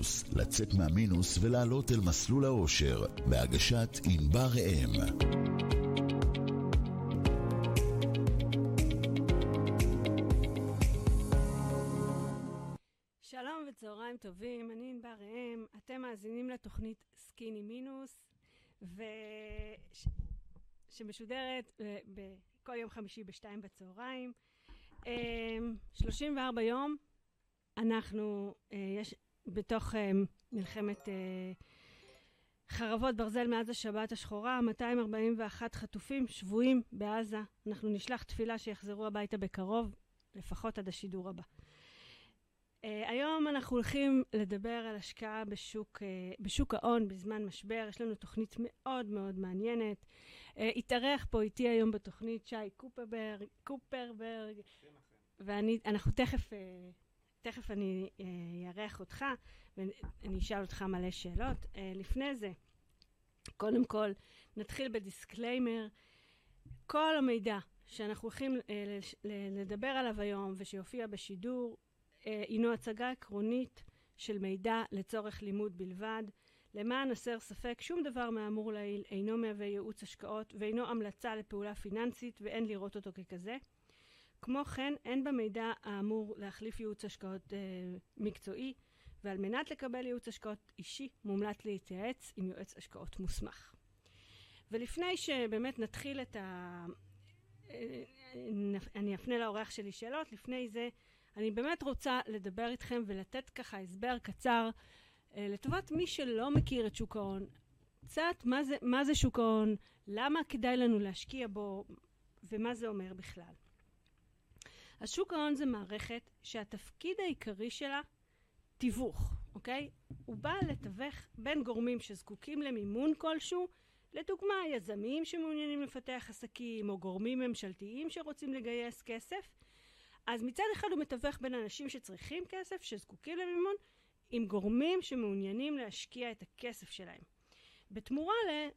מינוס, לצאת מהמינוס ולעלות אל מסלול האושר, בהגשת ענבר ראם. שלום וצהריים טובים, אני ענבר ראם, אתם מאזינים לתוכנית סקיני מינוס, ו... שמשודרת אה, בכל יום חמישי בשתיים בצהריים. 34 אה, יום אנחנו, אה, יש בתוך מלחמת חרבות ברזל מאז השבת השחורה, 241 חטופים שבויים בעזה. אנחנו נשלח תפילה שיחזרו הביתה בקרוב, לפחות עד השידור הבא. Uh, היום אנחנו הולכים לדבר על השקעה בשוק, uh, בשוק ההון בזמן משבר. יש לנו תוכנית מאוד מאוד מעניינת. Uh, התארח פה איתי היום בתוכנית שי קופרברג, קופרברג ואנחנו תכף, אה, תכף אני אארח אה, אותך ואני אשאל אותך מלא שאלות. אה, לפני זה, קודם כל, נתחיל ב disclaimer. כל המידע שאנחנו הולכים אה, לדבר עליו היום ושיופיע בשידור, אה, הינו הצגה עקרונית של מידע לצורך לימוד בלבד. למען הסר ספק, שום דבר מהאמור לעיל אינו מהווה ייעוץ השקעות ואינו המלצה לפעולה פיננסית ואין לראות אותו ככזה. כמו כן, אין במידע האמור להחליף ייעוץ השקעות אה, מקצועי, ועל מנת לקבל ייעוץ השקעות אישי, מומלץ להתייעץ עם יועץ השקעות מוסמך. ולפני שבאמת נתחיל את ה... אה, אני אפנה לאורח שלי שאלות, לפני זה אני באמת רוצה לדבר איתכם ולתת ככה הסבר קצר אה, לטובת מי שלא מכיר את שוק ההון. קצת מה זה, מה זה שוק ההון, למה כדאי לנו להשקיע בו ומה זה אומר בכלל. אז שוק ההון זה מערכת שהתפקיד העיקרי שלה תיווך, אוקיי? הוא בא לתווך בין גורמים שזקוקים למימון כלשהו, לדוגמה יזמים שמעוניינים לפתח עסקים או גורמים ממשלתיים שרוצים לגייס כסף, אז מצד אחד הוא מתווך בין אנשים שצריכים כסף, שזקוקים למימון, עם גורמים שמעוניינים להשקיע את הכסף שלהם. בתמורה ל,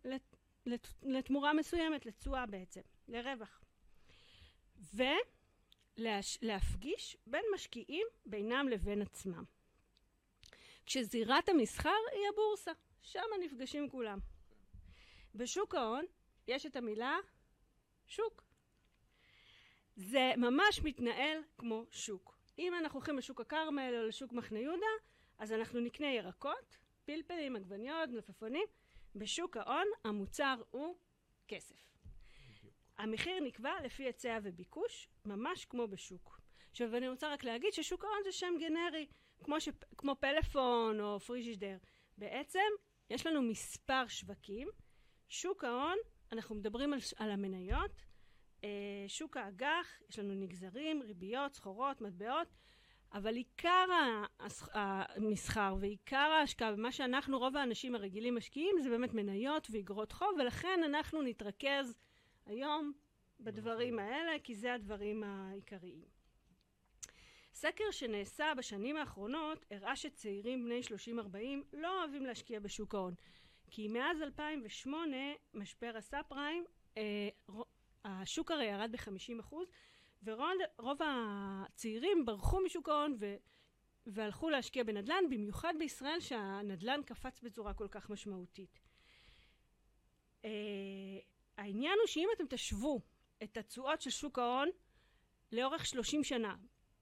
לת, לתמורה מסוימת, לתשואה בעצם, לרווח. ולהפגיש בין משקיעים בינם לבין עצמם. כשזירת המסחר היא הבורסה, שם נפגשים כולם. בשוק ההון יש את המילה שוק. זה ממש מתנהל כמו שוק. אם אנחנו הולכים לשוק הכרמל או לשוק מחנה יהודה, אז אנחנו נקנה ירקות, פלפלים, עגבניות, מלפפונים. בשוק ההון המוצר הוא כסף. המחיר נקבע לפי היצע וביקוש, ממש כמו בשוק. עכשיו אני רוצה רק להגיד ששוק ההון זה שם גנרי, כמו, ש... כמו פלאפון או פריג'ידר. בעצם יש לנו מספר שווקים. שוק ההון, אנחנו מדברים על, על המניות, אה, שוק האג"ח, יש לנו נגזרים, ריביות, סחורות, מטבעות, אבל עיקר המסחר ועיקר ההשקעה, ומה שאנחנו, רוב האנשים הרגילים משקיעים, זה באמת מניות ואגרות חוב, ולכן אנחנו נתרכז היום בדברים האלה, כי זה הדברים העיקריים. סקר שנעשה בשנים האחרונות הראה שצעירים בני 30-40 לא אוהבים להשקיע בשוק ההון. כי מאז 2008, משבר הסאב פריים, אה, השוק הרי ירד ב-50 ורוב הצעירים ברחו משוק ההון ו... והלכו להשקיע בנדל"ן, במיוחד בישראל שהנדל"ן קפץ בצורה כל כך משמעותית. העניין הוא שאם אתם תשוו את התשואות של שוק ההון לאורך 30 שנה,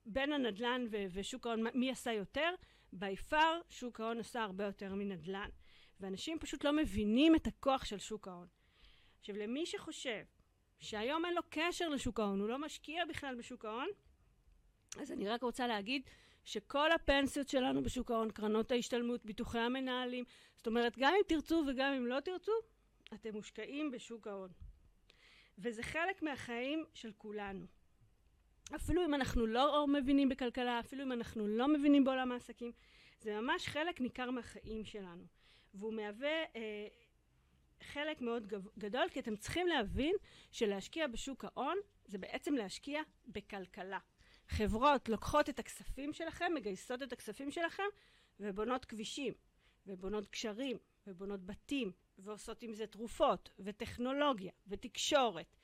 בין הנדל"ן ו- ושוק ההון, מי עשה יותר? by far שוק ההון עשה הרבה יותר מנדל"ן. ואנשים פשוט לא מבינים את הכוח של שוק ההון. עכשיו, למי שחושב שהיום אין לו קשר לשוק ההון, הוא לא משקיע בכלל בשוק ההון, אז אני רק רוצה להגיד שכל הפנסיות שלנו בשוק ההון, קרנות ההשתלמות, ביטוחי המנהלים, זאת אומרת, גם אם תרצו וגם אם לא תרצו, אתם מושקעים בשוק ההון. וזה חלק מהחיים של כולנו. אפילו אם אנחנו לא מבינים בכלכלה, אפילו אם אנחנו לא מבינים בעולם העסקים, זה ממש חלק ניכר מהחיים שלנו. והוא מהווה אה, חלק מאוד גדול, כי אתם צריכים להבין שלהשקיע בשוק ההון זה בעצם להשקיע בכלכלה. חברות לוקחות את הכספים שלכם, מגייסות את הכספים שלכם ובונות כבישים, ובונות גשרים, ובונות בתים, ועושות עם זה תרופות, וטכנולוגיה, ותקשורת.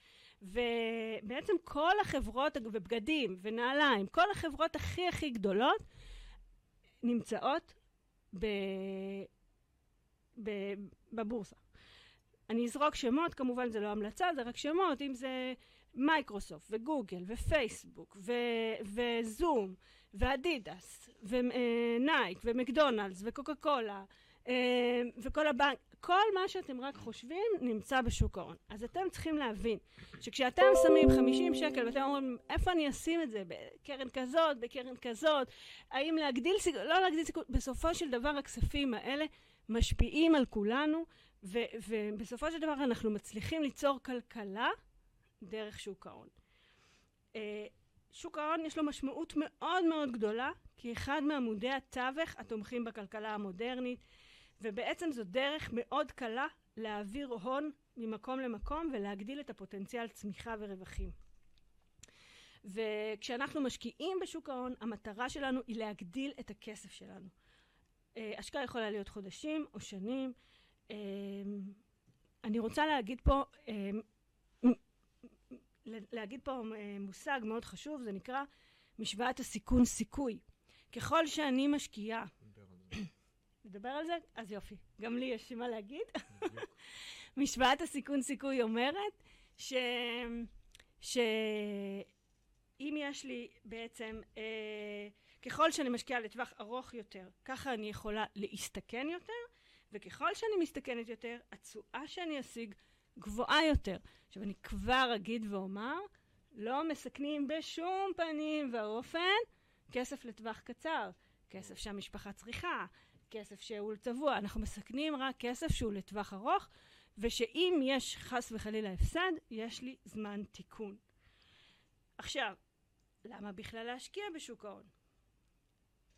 ובעצם כל החברות, ובגדים, ונעליים, כל החברות הכי הכי גדולות נמצאות ב... ב... בבורסה. אני אזרוק שמות, כמובן זה לא המלצה, זה רק שמות, אם זה מייקרוסופט וגוגל ופייסבוק ו... וזום ואדידס ונייק ומקדונלדס וקוקה קולה אה, וכל הבנק, כל מה שאתם רק חושבים נמצא בשוק ההון. אז אתם צריכים להבין שכשאתם שמים 50 שקל ואתם אומרים איפה אני אשים את זה, בקרן כזאת, בקרן כזאת, האם להגדיל סיכון, לא להגדיל סיכון, בסופו של דבר הכספים האלה משפיעים על כולנו ו- ובסופו של דבר אנחנו מצליחים ליצור כלכלה דרך שוק ההון. אה, שוק ההון יש לו משמעות מאוד מאוד גדולה כי אחד מעמודי התווך התומכים בכלכלה המודרנית ובעצם זו דרך מאוד קלה להעביר הון ממקום למקום ולהגדיל את הפוטנציאל צמיחה ורווחים. וכשאנחנו משקיעים בשוק ההון, המטרה שלנו היא להגדיל את הכסף שלנו. אה, השקעה יכולה להיות חודשים או שנים. אה, אני רוצה להגיד פה, אה, להגיד פה מושג מאוד חשוב, זה נקרא משוואת הסיכון סיכוי. ככל שאני משקיעה נדבר על זה? אז יופי. גם לי יש מה להגיד. משוואת הסיכון סיכוי אומרת ש... שאם יש לי בעצם, אה, ככל שאני משקיעה לטווח ארוך יותר, ככה אני יכולה להסתכן יותר, וככל שאני מסתכנת יותר, התשואה שאני אשיג גבוהה יותר. עכשיו אני כבר אגיד ואומר, לא מסכנים בשום פנים ואופן כסף לטווח קצר, כסף שהמשפחה צריכה, כסף שהוא צבוע, אנחנו מסכנים רק כסף שהוא לטווח ארוך, ושאם יש חס וחלילה הפסד, יש לי זמן תיקון. עכשיו, למה בכלל להשקיע בשוק ההון?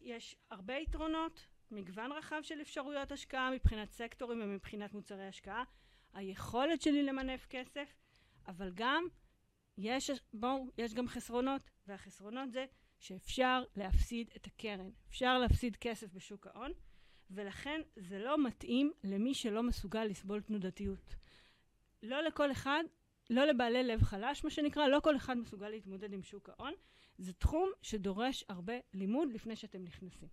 יש הרבה יתרונות, מגוון רחב של אפשרויות השקעה מבחינת סקטורים ומבחינת מוצרי השקעה, היכולת שלי למנף כסף, אבל גם יש, בואו, יש גם חסרונות, והחסרונות זה שאפשר להפסיד את הקרן. אפשר להפסיד כסף בשוק ההון, ולכן זה לא מתאים למי שלא מסוגל לסבול תנודתיות. לא לכל אחד, לא לבעלי לב חלש, מה שנקרא, לא כל אחד מסוגל להתמודד עם שוק ההון. זה תחום שדורש הרבה לימוד לפני שאתם נכנסים.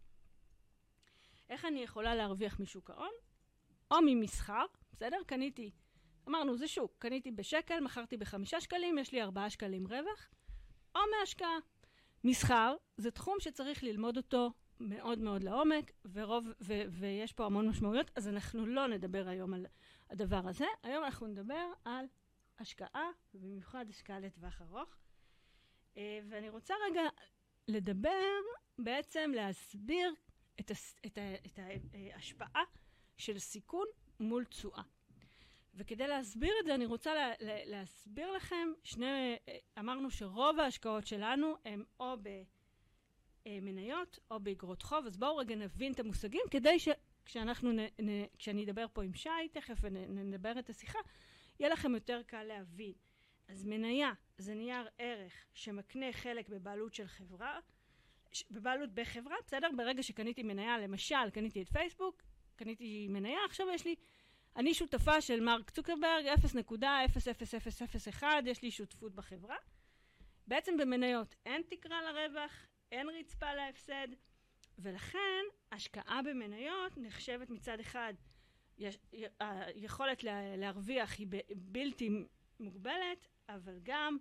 איך אני יכולה להרוויח משוק ההון? או ממסחר, בסדר? קניתי, אמרנו, זה שוק, קניתי בשקל, מכרתי בחמישה שקלים, יש לי ארבעה שקלים רווח, או מהשקעה. מסחר זה תחום שצריך ללמוד אותו מאוד מאוד לעומק, ורוב, ו, ויש פה המון משמעויות, אז אנחנו לא נדבר היום על הדבר הזה. היום אנחנו נדבר על השקעה, ובמיוחד השקעה לטווח ארוך. אה, ואני רוצה רגע לדבר, בעצם להסביר את, הס, את, ה, את ההשפעה של סיכון מול תשואה. וכדי להסביר את זה, אני רוצה לה, לה, להסביר לכם שני, אה, אמרנו שרוב ההשקעות שלנו הם או ב... אה, מניות או באגרות חוב. אז בואו רגע נבין את המושגים כדי שכשאנחנו, נ, נ, כשאני אדבר פה עם שי תכף ונדבר את השיחה, יהיה לכם יותר קל להבין. אז מניה זה נייר ערך שמקנה חלק בבעלות של חברה, בבעלות בחברה, בסדר? ברגע שקניתי מניה, למשל, קניתי את פייסבוק, קניתי מניה, עכשיו יש לי, אני שותפה של מרק צוקרברג, 0.00001, יש לי שותפות בחברה. בעצם במניות אין תקרה לרווח, אין רצפה להפסד, ולכן השקעה במניות נחשבת מצד אחד, היכולת להרוויח היא בלתי מוגבלת, אבל גם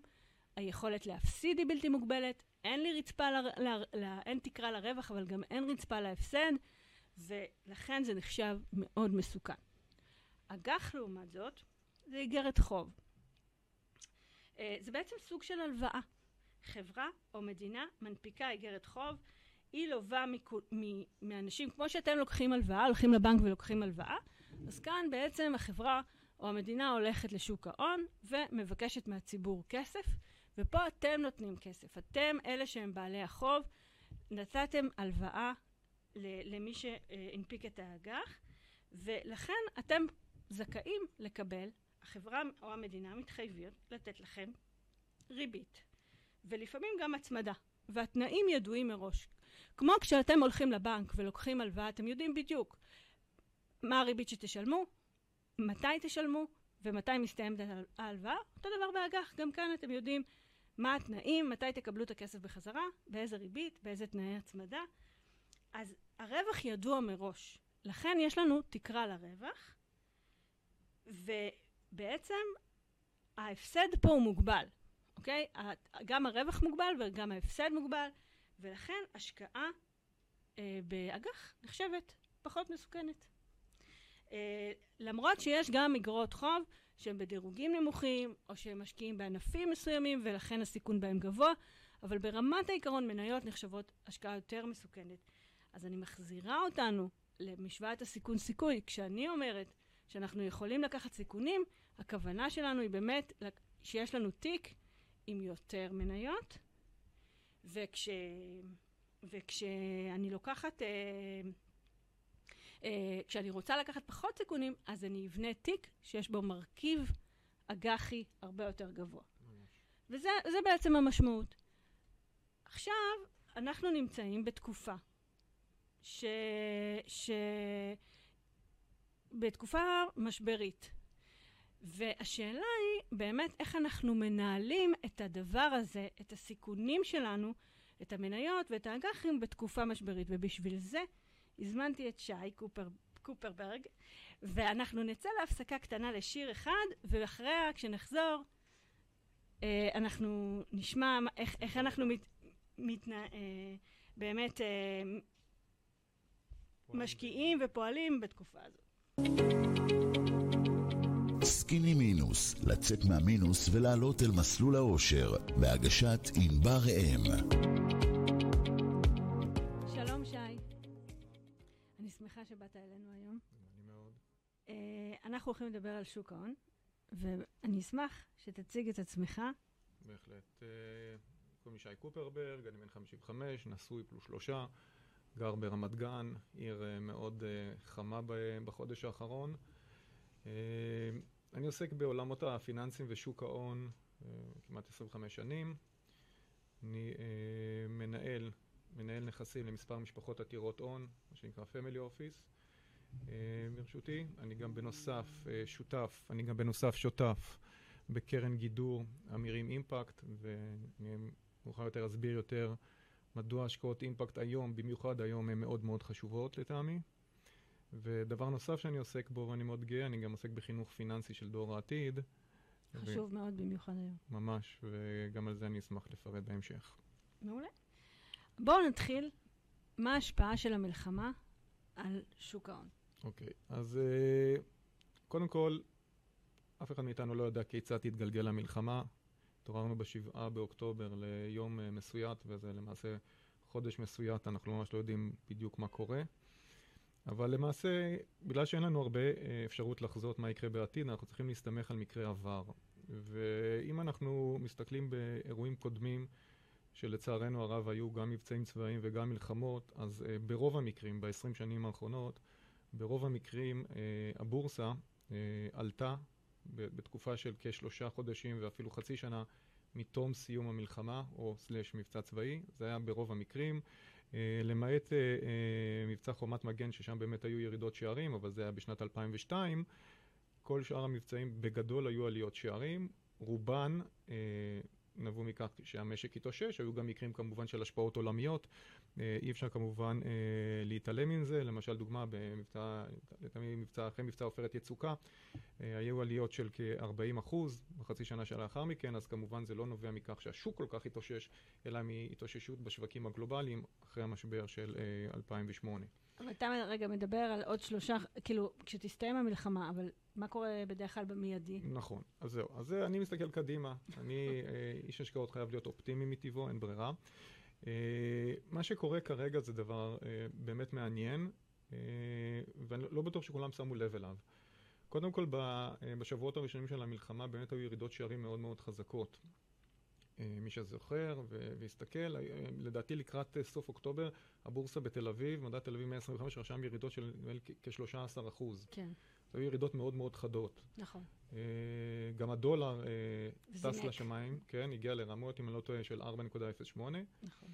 היכולת להפסיד היא בלתי מוגבלת, אין לי רצפה, ל, ל, ל, אין תקרה לרווח, אבל גם אין רצפה להפסד, ולכן זה נחשב מאוד מסוכן. אג"ח לעומת זאת, זה איגרת חוב. אה, זה בעצם סוג של הלוואה. חברה או מדינה מנפיקה איגרת חוב, היא לובה מאנשים, כמו שאתם לוקחים הלוואה, הולכים לבנק ולוקחים הלוואה, אז כאן בעצם החברה או המדינה הולכת לשוק ההון ומבקשת מהציבור כסף, ופה אתם נותנים כסף. אתם אלה שהם בעלי החוב, נתתם הלוואה למי שהנפיק את האג"ח, ולכן אתם זכאים לקבל, החברה או המדינה מתחייבים לתת לכם ריבית. ולפעמים גם הצמדה, והתנאים ידועים מראש. כמו כשאתם הולכים לבנק ולוקחים הלוואה, אתם יודעים בדיוק מה הריבית שתשלמו, מתי תשלמו ומתי מסתיימת ההלוואה. אותו דבר באג"ח, גם כאן אתם יודעים מה התנאים, מתי תקבלו את הכסף בחזרה, באיזה ריבית, באיזה תנאי הצמדה. אז הרווח ידוע מראש. לכן יש לנו תקרה לרווח, ובעצם ההפסד פה הוא מוגבל, אוקיי? גם הרווח מוגבל וגם ההפסד מוגבל, ולכן השקעה אה, באג"ח נחשבת פחות מסוכנת. אה, למרות שיש גם אגרות חוב שהם בדירוגים נמוכים, או שהם משקיעים בענפים מסוימים ולכן הסיכון בהם גבוה, אבל ברמת העיקרון מניות נחשבות השקעה יותר מסוכנת. אז אני מחזירה אותנו למשוואת הסיכון סיכוי. כשאני אומרת שאנחנו יכולים לקחת סיכונים, הכוונה שלנו היא באמת שיש לנו תיק עם יותר מניות, וכש... וכשאני לוקחת, אה, אה, כשאני רוצה לקחת פחות סיכונים, אז אני אבנה תיק שיש בו מרכיב אג"חי הרבה יותר גבוה. וזה בעצם המשמעות. עכשיו, אנחנו נמצאים בתקופה ש... ש... בתקופה משברית. והשאלה היא באמת איך אנחנו מנהלים את הדבר הזה, את הסיכונים שלנו, את המניות ואת האג"חים בתקופה משברית. ובשביל זה הזמנתי את שי קופר, קופרברג, ואנחנו נצא להפסקה קטנה לשיר אחד, ואחריה, כשנחזור, אה, אנחנו נשמע איך, איך אנחנו מת, מתנה, אה, באמת אה, משקיעים ופועלים בתקופה הזאת. סקיני מינוס, לצאת מהמינוס ולעלות אל מסלול האושר, בהגשת ענבר ראם. שלום שי. אני שמחה שבאת אלינו היום. אני מאוד. Uh, אנחנו הולכים לדבר על שוק ההון, ואני אשמח שתציג את עצמך. בהחלט. אה, קוראים לי שי קופרברג, אני בן 55, נשוי פלוס שלושה, גר ברמת גן, עיר אה, מאוד חמה בחודש האחרון. אני עוסק בעולמות הפיננסים ושוק ההון אה, כמעט 25 שנים. אני אה, מנהל, מנהל נכסים למספר משפחות עתירות הון, מה שנקרא Family Office. אה, ברשותי, אני גם בנוסף שותף, אני גם בנוסף שותף בקרן גידור אמירים אימפקט, ואני מאוחר יותר אסביר יותר מדוע השקעות אימפקט היום, במיוחד היום, הן מאוד מאוד חשובות לטעמי. ודבר נוסף שאני עוסק בו, ואני מאוד גאה, אני גם עוסק בחינוך פיננסי של דור העתיד. חשוב ו... מאוד במיוחד היום. ממש, וגם על זה אני אשמח לפרט בהמשך. מעולה. בואו נתחיל. מה ההשפעה של המלחמה על שוק ההון? אוקיי, אז uh, קודם כל, אף אחד מאיתנו לא יודע כיצד תתגלגל המלחמה. התעוררנו בשבעה באוקטובר ליום uh, מסויט, וזה למעשה חודש מסויט, אנחנו ממש לא יודעים בדיוק מה קורה. אבל למעשה, בגלל שאין לנו הרבה אה, אפשרות לחזות מה יקרה בעתיד, אנחנו צריכים להסתמך על מקרה עבר. ואם אנחנו מסתכלים באירועים קודמים, שלצערנו הרב היו גם מבצעים צבאיים וגם מלחמות, אז uh, ברוב המקרים, ב-20 שנים האחרונות, ברוב המקרים uh, הבורסה עלתה בתקופה של כשלושה חודשים ואפילו חצי שנה מתום סיום המלחמה, או סלש מבצע צבאי, זה היה ברוב המקרים. אה, למעט אה, אה, מבצע חומת מגן, ששם באמת היו ירידות שערים, אבל זה היה בשנת 2002, כל שאר המבצעים בגדול היו עליות שערים, רובן נבעו מכך שהמשק התאושש, היו גם מקרים כמובן של השפעות עולמיות, אי אפשר כמובן להתעלם מזה, למשל דוגמה במבצע, מבצע, אחרי מבצע עופרת יצוקה, היו עליות של כ-40 אחוז בחצי שנה שלאחר מכן, אז כמובן זה לא נובע מכך שהשוק כל כך התאושש, אלא מהתאוששות בשווקים הגלובליים אחרי המשבר של 2008. אבל אתה רגע מדבר על עוד שלושה, כאילו, כשתסתיים המלחמה, אבל מה קורה בדרך כלל במיידי? נכון, אז זהו. אז זה, אני מסתכל קדימה. אני, אה, איש השקעות חייב להיות אופטימי מטבעו, אין ברירה. אה, מה שקורה כרגע זה דבר אה, באמת מעניין, ואני לא בטוח שכולם שמו לב אליו. קודם כל, בשבועות הראשונים של המלחמה באמת היו ירידות שערים מאוד מאוד חזקות. אה, מי שזוכר והסתכל, אה, לדעתי לקראת אה, סוף אוקטובר, הבורסה בתל אביב, מדד תל אביב 125, רשם ירידות של כ-13 אחוז. כן. היו ירידות מאוד מאוד חדות. נכון. גם הדולר טס לשמיים, כן, הגיע לרמות, אם אני לא טועה, של 4.08. נכון.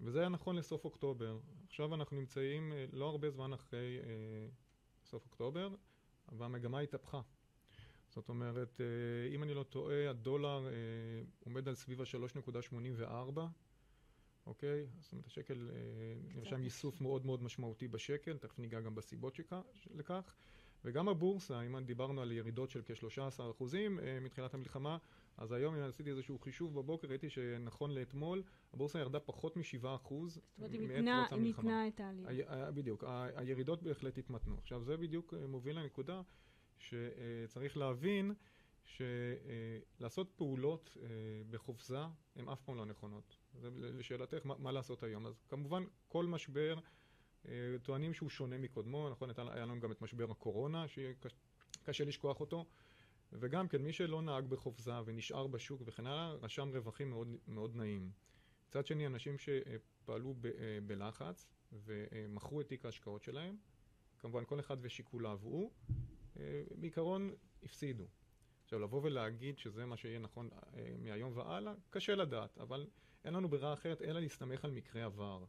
וזה היה נכון לסוף אוקטובר. עכשיו אנחנו נמצאים לא הרבה זמן אחרי סוף אוקטובר, והמגמה התהפכה. זאת אומרת, אה, אם אני לא טועה, הדולר אה, עומד על סביב ה-3.84, אוקיי? זאת אומרת, השקל, אה, נרשם ייסוף מאוד מאוד משמעותי בשקל, תכף ניגע גם בסיבות לכך. וגם הבורסה, אם דיברנו על ירידות של כ-13 אחוזים אה, מתחילת המלחמה, אז היום אם עשיתי איזשהו חישוב בבוקר, ראיתי שנכון לאתמול, הבורסה ירדה פחות מ-7 אחוז זאת אומרת, היא ניתנה את העלייה. בדיוק, הירידות בהחלט התמתנו. עכשיו, זה בדיוק אה, מוביל לנקודה שצריך להבין שלעשות פעולות בחופזה הן אף פעם לא נכונות. זה לשאלתך, מה, מה לעשות היום. אז כמובן, כל משבר, אה, טוענים שהוא שונה מקודמו, נכון? היה לנו גם את משבר הקורונה, שקשה לשכוח אותו. וגם כן, מי שלא נהג בחופזה ונשאר בשוק וכן הלאה, רשם רווחים מאוד, מאוד נעים. מצד שני, אנשים שפעלו ב, אה, בלחץ ומכרו את תיק ההשקעות שלהם, כמובן כל אחד ושיקוליו הוא, אה, בעיקרון הפסידו. עכשיו, לבוא ולהגיד שזה מה שיהיה נכון מהיום והלאה, קשה לדעת, אבל אין לנו ברירה אחרת אלא להסתמך על מקרה עבר.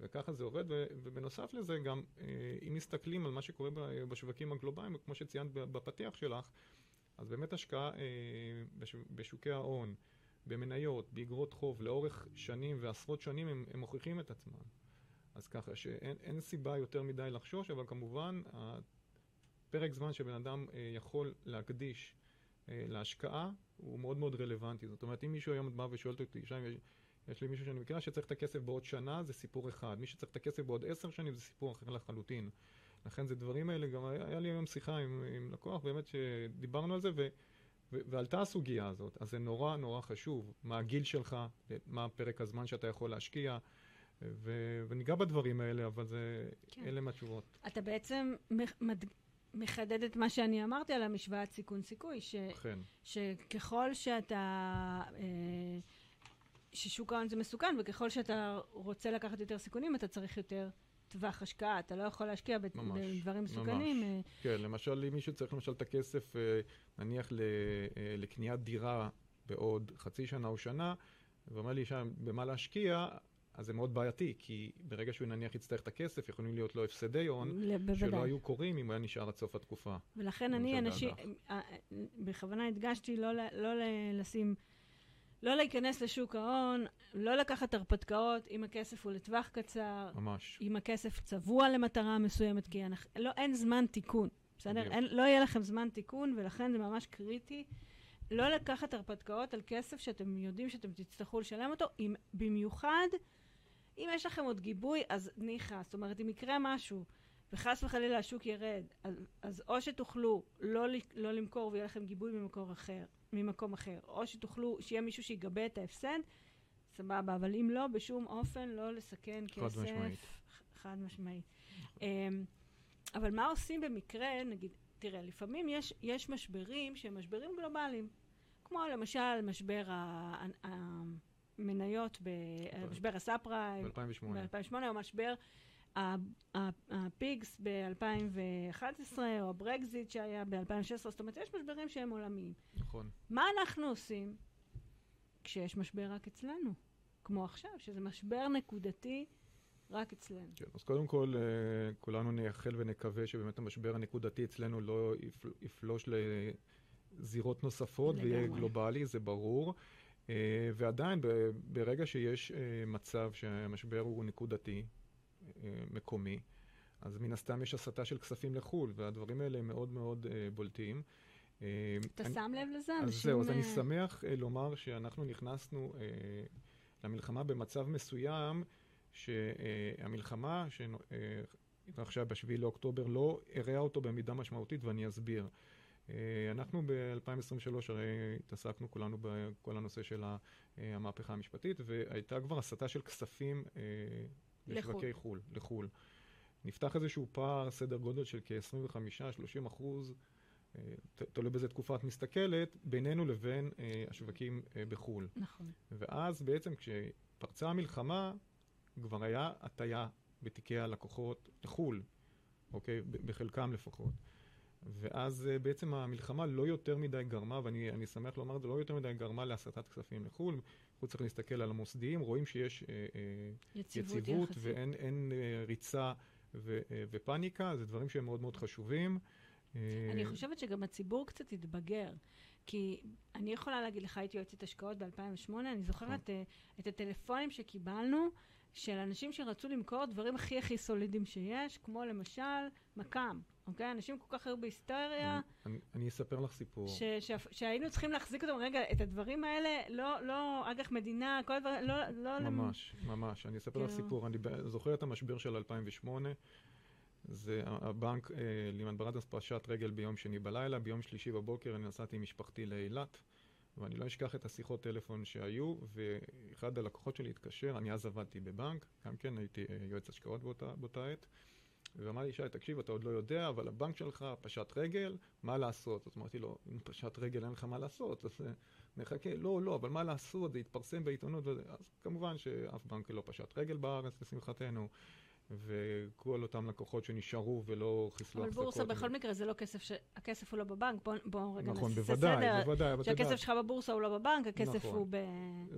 וככה זה עובד, ובנוסף לזה גם, אה, אם מסתכלים על מה שקורה בשווקים הגלובליים, כמו שציינת בפתיח שלך, אז באמת השקעה אה, בשוקי ההון, במניות, באגרות חוב, לאורך שנים ועשרות שנים, הם, הם מוכיחים את עצמם. אז ככה שאין סיבה יותר מדי לחשוש, אבל כמובן, הפרק זמן שבן אדם אה, יכול להקדיש להשקעה הוא מאוד מאוד רלוונטי. זאת אומרת, אם מישהו היום בא ושואל אותי, שם יש לי מישהו שאני מכירה שצריך את הכסף בעוד שנה, זה סיפור אחד. מי שצריך את הכסף בעוד עשר שנים, זה סיפור אחר לחלוטין. לכן זה דברים האלה, גם היה, היה לי היום שיחה עם, עם לקוח, באמת שדיברנו על זה, ו, ו, ועלתה הסוגיה הזאת. אז זה נורא נורא חשוב, מה הגיל שלך, מה פרק הזמן שאתה יכול להשקיע, ו, וניגע בדברים האלה, אבל זה, כן. אלה מהתשובות. אתה בעצם מד... מחדד את מה שאני אמרתי על המשוואת סיכון-סיכוי, ש... כן. שככל שאתה... אה, ששוק ההון זה מסוכן, וככל שאתה רוצה לקחת יותר סיכונים, אתה צריך יותר טווח השקעה. אתה לא יכול להשקיע ממש, בדברים מסוכנים. ממש. אה. כן, למשל, אם מישהו צריך למשל את הכסף, אה, נניח אה, לקניית דירה בעוד חצי שנה או שנה, ואומר לי שם במה להשקיע, אז זה מאוד בעייתי, כי ברגע שהוא נניח יצטרך את הכסף, יכולים להיות לו הפסדי הון, שלא היו קורים אם הוא היה נשאר עד סוף התקופה. ולכן אני, אנשים, בכוונה הדגשתי לא, לא לשים... לא להיכנס לשוק ההון, לא לקחת הרפתקאות אם הכסף הוא לטווח קצר. ממש. אם הכסף צבוע למטרה מסוימת, כי אנחנו, לא, אין זמן תיקון, בסדר? אין, לא יהיה לכם זמן תיקון, ולכן זה ממש קריטי. לא לקחת הרפתקאות על כסף שאתם יודעים שאתם תצטרכו לשלם אותו, אם, במיוחד אם יש לכם עוד גיבוי, אז ניחא. זאת אומרת, אם יקרה משהו, וחס וחלילה השוק ירד, אז, אז או שתוכלו לא, לא למכור ויהיה לכם גיבוי ממקור אחר, ממקום אחר, או שתוכלו, שיהיה מישהו שיגבה את ההפסד, סבבה, אבל אם לא, בשום אופן לא לסכן חד כסף. משמעית. חד משמעית. אמ, אבל מה עושים במקרה, נגיד, תראה, לפעמים יש, יש משברים שהם משברים גלובליים, כמו למשל משבר המניות, משבר הסאפרה ב-2008, או משבר ה PIGS ב-2011, או הברקזיט שהיה ב-2016, זאת אומרת, יש משברים שהם עולמיים. נכון. מה אנחנו עושים כשיש משבר רק אצלנו? כמו עכשיו, שזה משבר נקודתי רק אצלנו. כן, אז קודם כל, אה, כולנו נייחל ונקווה שבאמת המשבר הנקודתי אצלנו לא יפלוש לזירות נוספות לגמרי. ויהיה גלובלי, זה ברור. אה, ועדיין, ברגע שיש אה, מצב שהמשבר הוא נקודתי, מקומי, אז מן הסתם יש הסטה של כספים לחו"ל, והדברים האלה הם מאוד מאוד uh, בולטים. אתה אני, שם לב לזה? אז זהו, אז אני שמח לומר שאנחנו נכנסנו למלחמה במצב מסוים, שהמלחמה שהתרחשה ב-7 לאוקטובר לא הרעה אותו במידה משמעותית, ואני אסביר. אנחנו ב-2023 הרי התעסקנו כולנו בכל הנושא של המהפכה המשפטית, והייתה כבר הסטה של כספים לשווקי חו"ל, לחו"ל. נפתח איזשהו פער, סדר גודל של כ-25-30 אחוז, אה, תלוי באיזה תקופה את מסתכלת, בינינו לבין אה, השווקים אה, בחו"ל. נכון. ואז בעצם כשפרצה המלחמה, כבר היה הטיה בתיקי הלקוחות לחו"ל, אוקיי? בחלקם לפחות. ואז uh, בעצם המלחמה לא יותר מדי גרמה, ואני שמח לומר את זה, לא יותר מדי גרמה להסטת כספים לחו"ל. אנחנו צריכים להסתכל על המוסדיים, רואים שיש uh, יציבות, יציבות ואין uh, ריצה ו, ופניקה, זה דברים שהם מאוד מאוד חשובים. אני חושבת שגם הציבור קצת התבגר. כי אני יכולה להגיד לך, הייתי יועצת השקעות ב-2008, אני זוכרת uh, את הטלפונים שקיבלנו של אנשים שרצו למכור דברים הכי הכי סולידיים שיש, כמו למשל מק"מ, אוקיי? אנשים כל כך היו בהיסטריה. אני, אני אספר לך סיפור. ש, ש, שהיינו צריכים להחזיק אותם, רגע, את הדברים האלה, לא, לא אג"ח מדינה, כל הדברים, לא... לא ממש, למ... ממש. אני אספר לך כן. סיפור. אני זוכר את המשבר של 2008. זה הבנק, אה, לימן ברדס פרשת רגל ביום שני בלילה, ביום שלישי בבוקר אני נסעתי עם משפחתי לאילת, ואני לא אשכח את השיחות טלפון שהיו, ואחד הלקוחות שלי התקשר, אני אז עבדתי בבנק, גם כן הייתי אה, יועץ השקעות באותה, באותה עת, ואמר לי, שי, תקשיב, אתה עוד לא יודע, אבל הבנק שלך פשט רגל, מה לעשות? אז אמרתי לו, אם פשט רגל אין לך מה לעשות, אז אה, נחכה, לא, לא, אבל מה לעשות, זה התפרסם בעיתונות, אז כמובן שאף בנק לא פשט רגל בארץ, לשמחתנו. וכל אותם לקוחות שנשארו ולא חיסלו החזקות. אבל בורסה בכל מקרה זה לא כסף, ש... הכסף הוא לא בבנק, בוא, בוא רגע נכון, נעשה בוודאי, סדר. נכון, בוודאי, בוודאי. שהכסף שלך בבורסה הוא לא בבנק, הכסף נכון. הוא ב...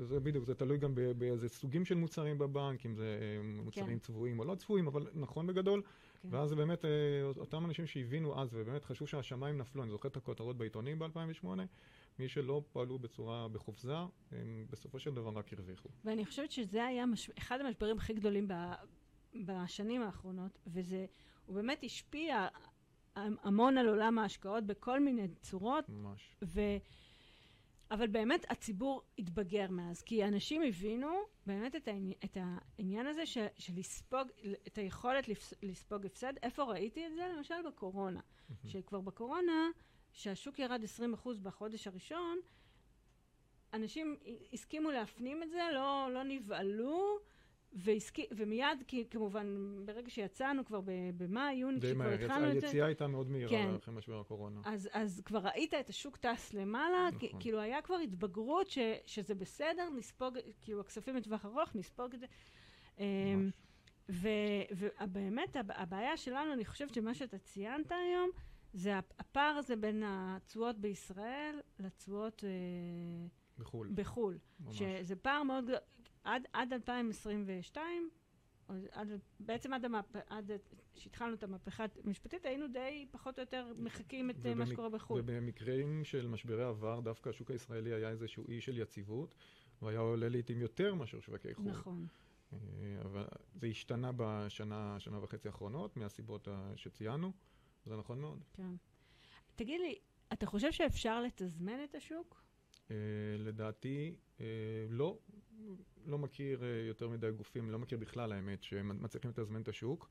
זה בדיוק, זה תלוי גם באיזה סוגים של מוצרים בבנק, אם זה אה, מוצרים כן. צבועים או לא צבועים, אבל נכון בגדול. כן. ואז באמת, אה, אותם אנשים שהבינו אז, ובאמת חשבו שהשמיים נפלו, אני זוכר את הכותרות בעיתונים ב-2008, מי שלא פעלו בצורה בחופזה, הם בסופו של דבר רק הרוויחו. ואני חושבת שזה היה מש... אחד המשברים הכי גדולים ב... בשנים האחרונות, וזה, הוא באמת השפיע המון על עולם ההשקעות בכל מיני צורות. ממש. ו... אבל באמת הציבור התבגר מאז, כי אנשים הבינו באמת את, העני, את העניין הזה של, של לספוג, את היכולת לספוג הפסד. איפה ראיתי את זה? למשל בקורונה. Mm-hmm. שכבר בקורונה, שהשוק ירד 20% בחודש הראשון, אנשים הסכימו להפנים את זה, לא, לא נבהלו, והסכי, ומיד, כי כמובן, ברגע שיצאנו כבר במאי, יוני, כשכבר התחלנו את זה... היציאה הייתה מאוד מהירה כן. אחרי משבר הקורונה. אז, אז כבר ראית את השוק טס למעלה, נכון. כי, כאילו היה כבר התבגרות ש, שזה בסדר, נספוג, כאילו הכספים לטווח ארוך, נספוג את זה. אמ, ובאמת, הבעיה שלנו, אני חושבת שמה שאתה ציינת היום, זה הפער הזה בין התשואות בישראל לתשואות... אה, בחו"ל. בחו"ל. ממש. שזה פער מאוד גדול. עד, עד 2022, עד, בעצם עד, המהפ... עד שהתחלנו את המהפכה המשפטית, היינו די פחות או יותר מחקים את ובמק... מה שקורה בחו"ל. ובמקרים של משברי עבר, דווקא השוק הישראלי היה איזשהו אי של יציבות, והיה עולה לעיתים יותר מאשר שווקי חו"ל. נכון. אה, אבל זה השתנה בשנה, שנה וחצי האחרונות, מהסיבות שציינו, זה נכון מאוד. כן. תגיד לי, אתה חושב שאפשר לתזמן את השוק? Uh, לדעתי, uh, לא. לא מכיר uh, יותר מדי גופים, לא מכיר בכלל האמת, שמצליחים לתזמן את השוק.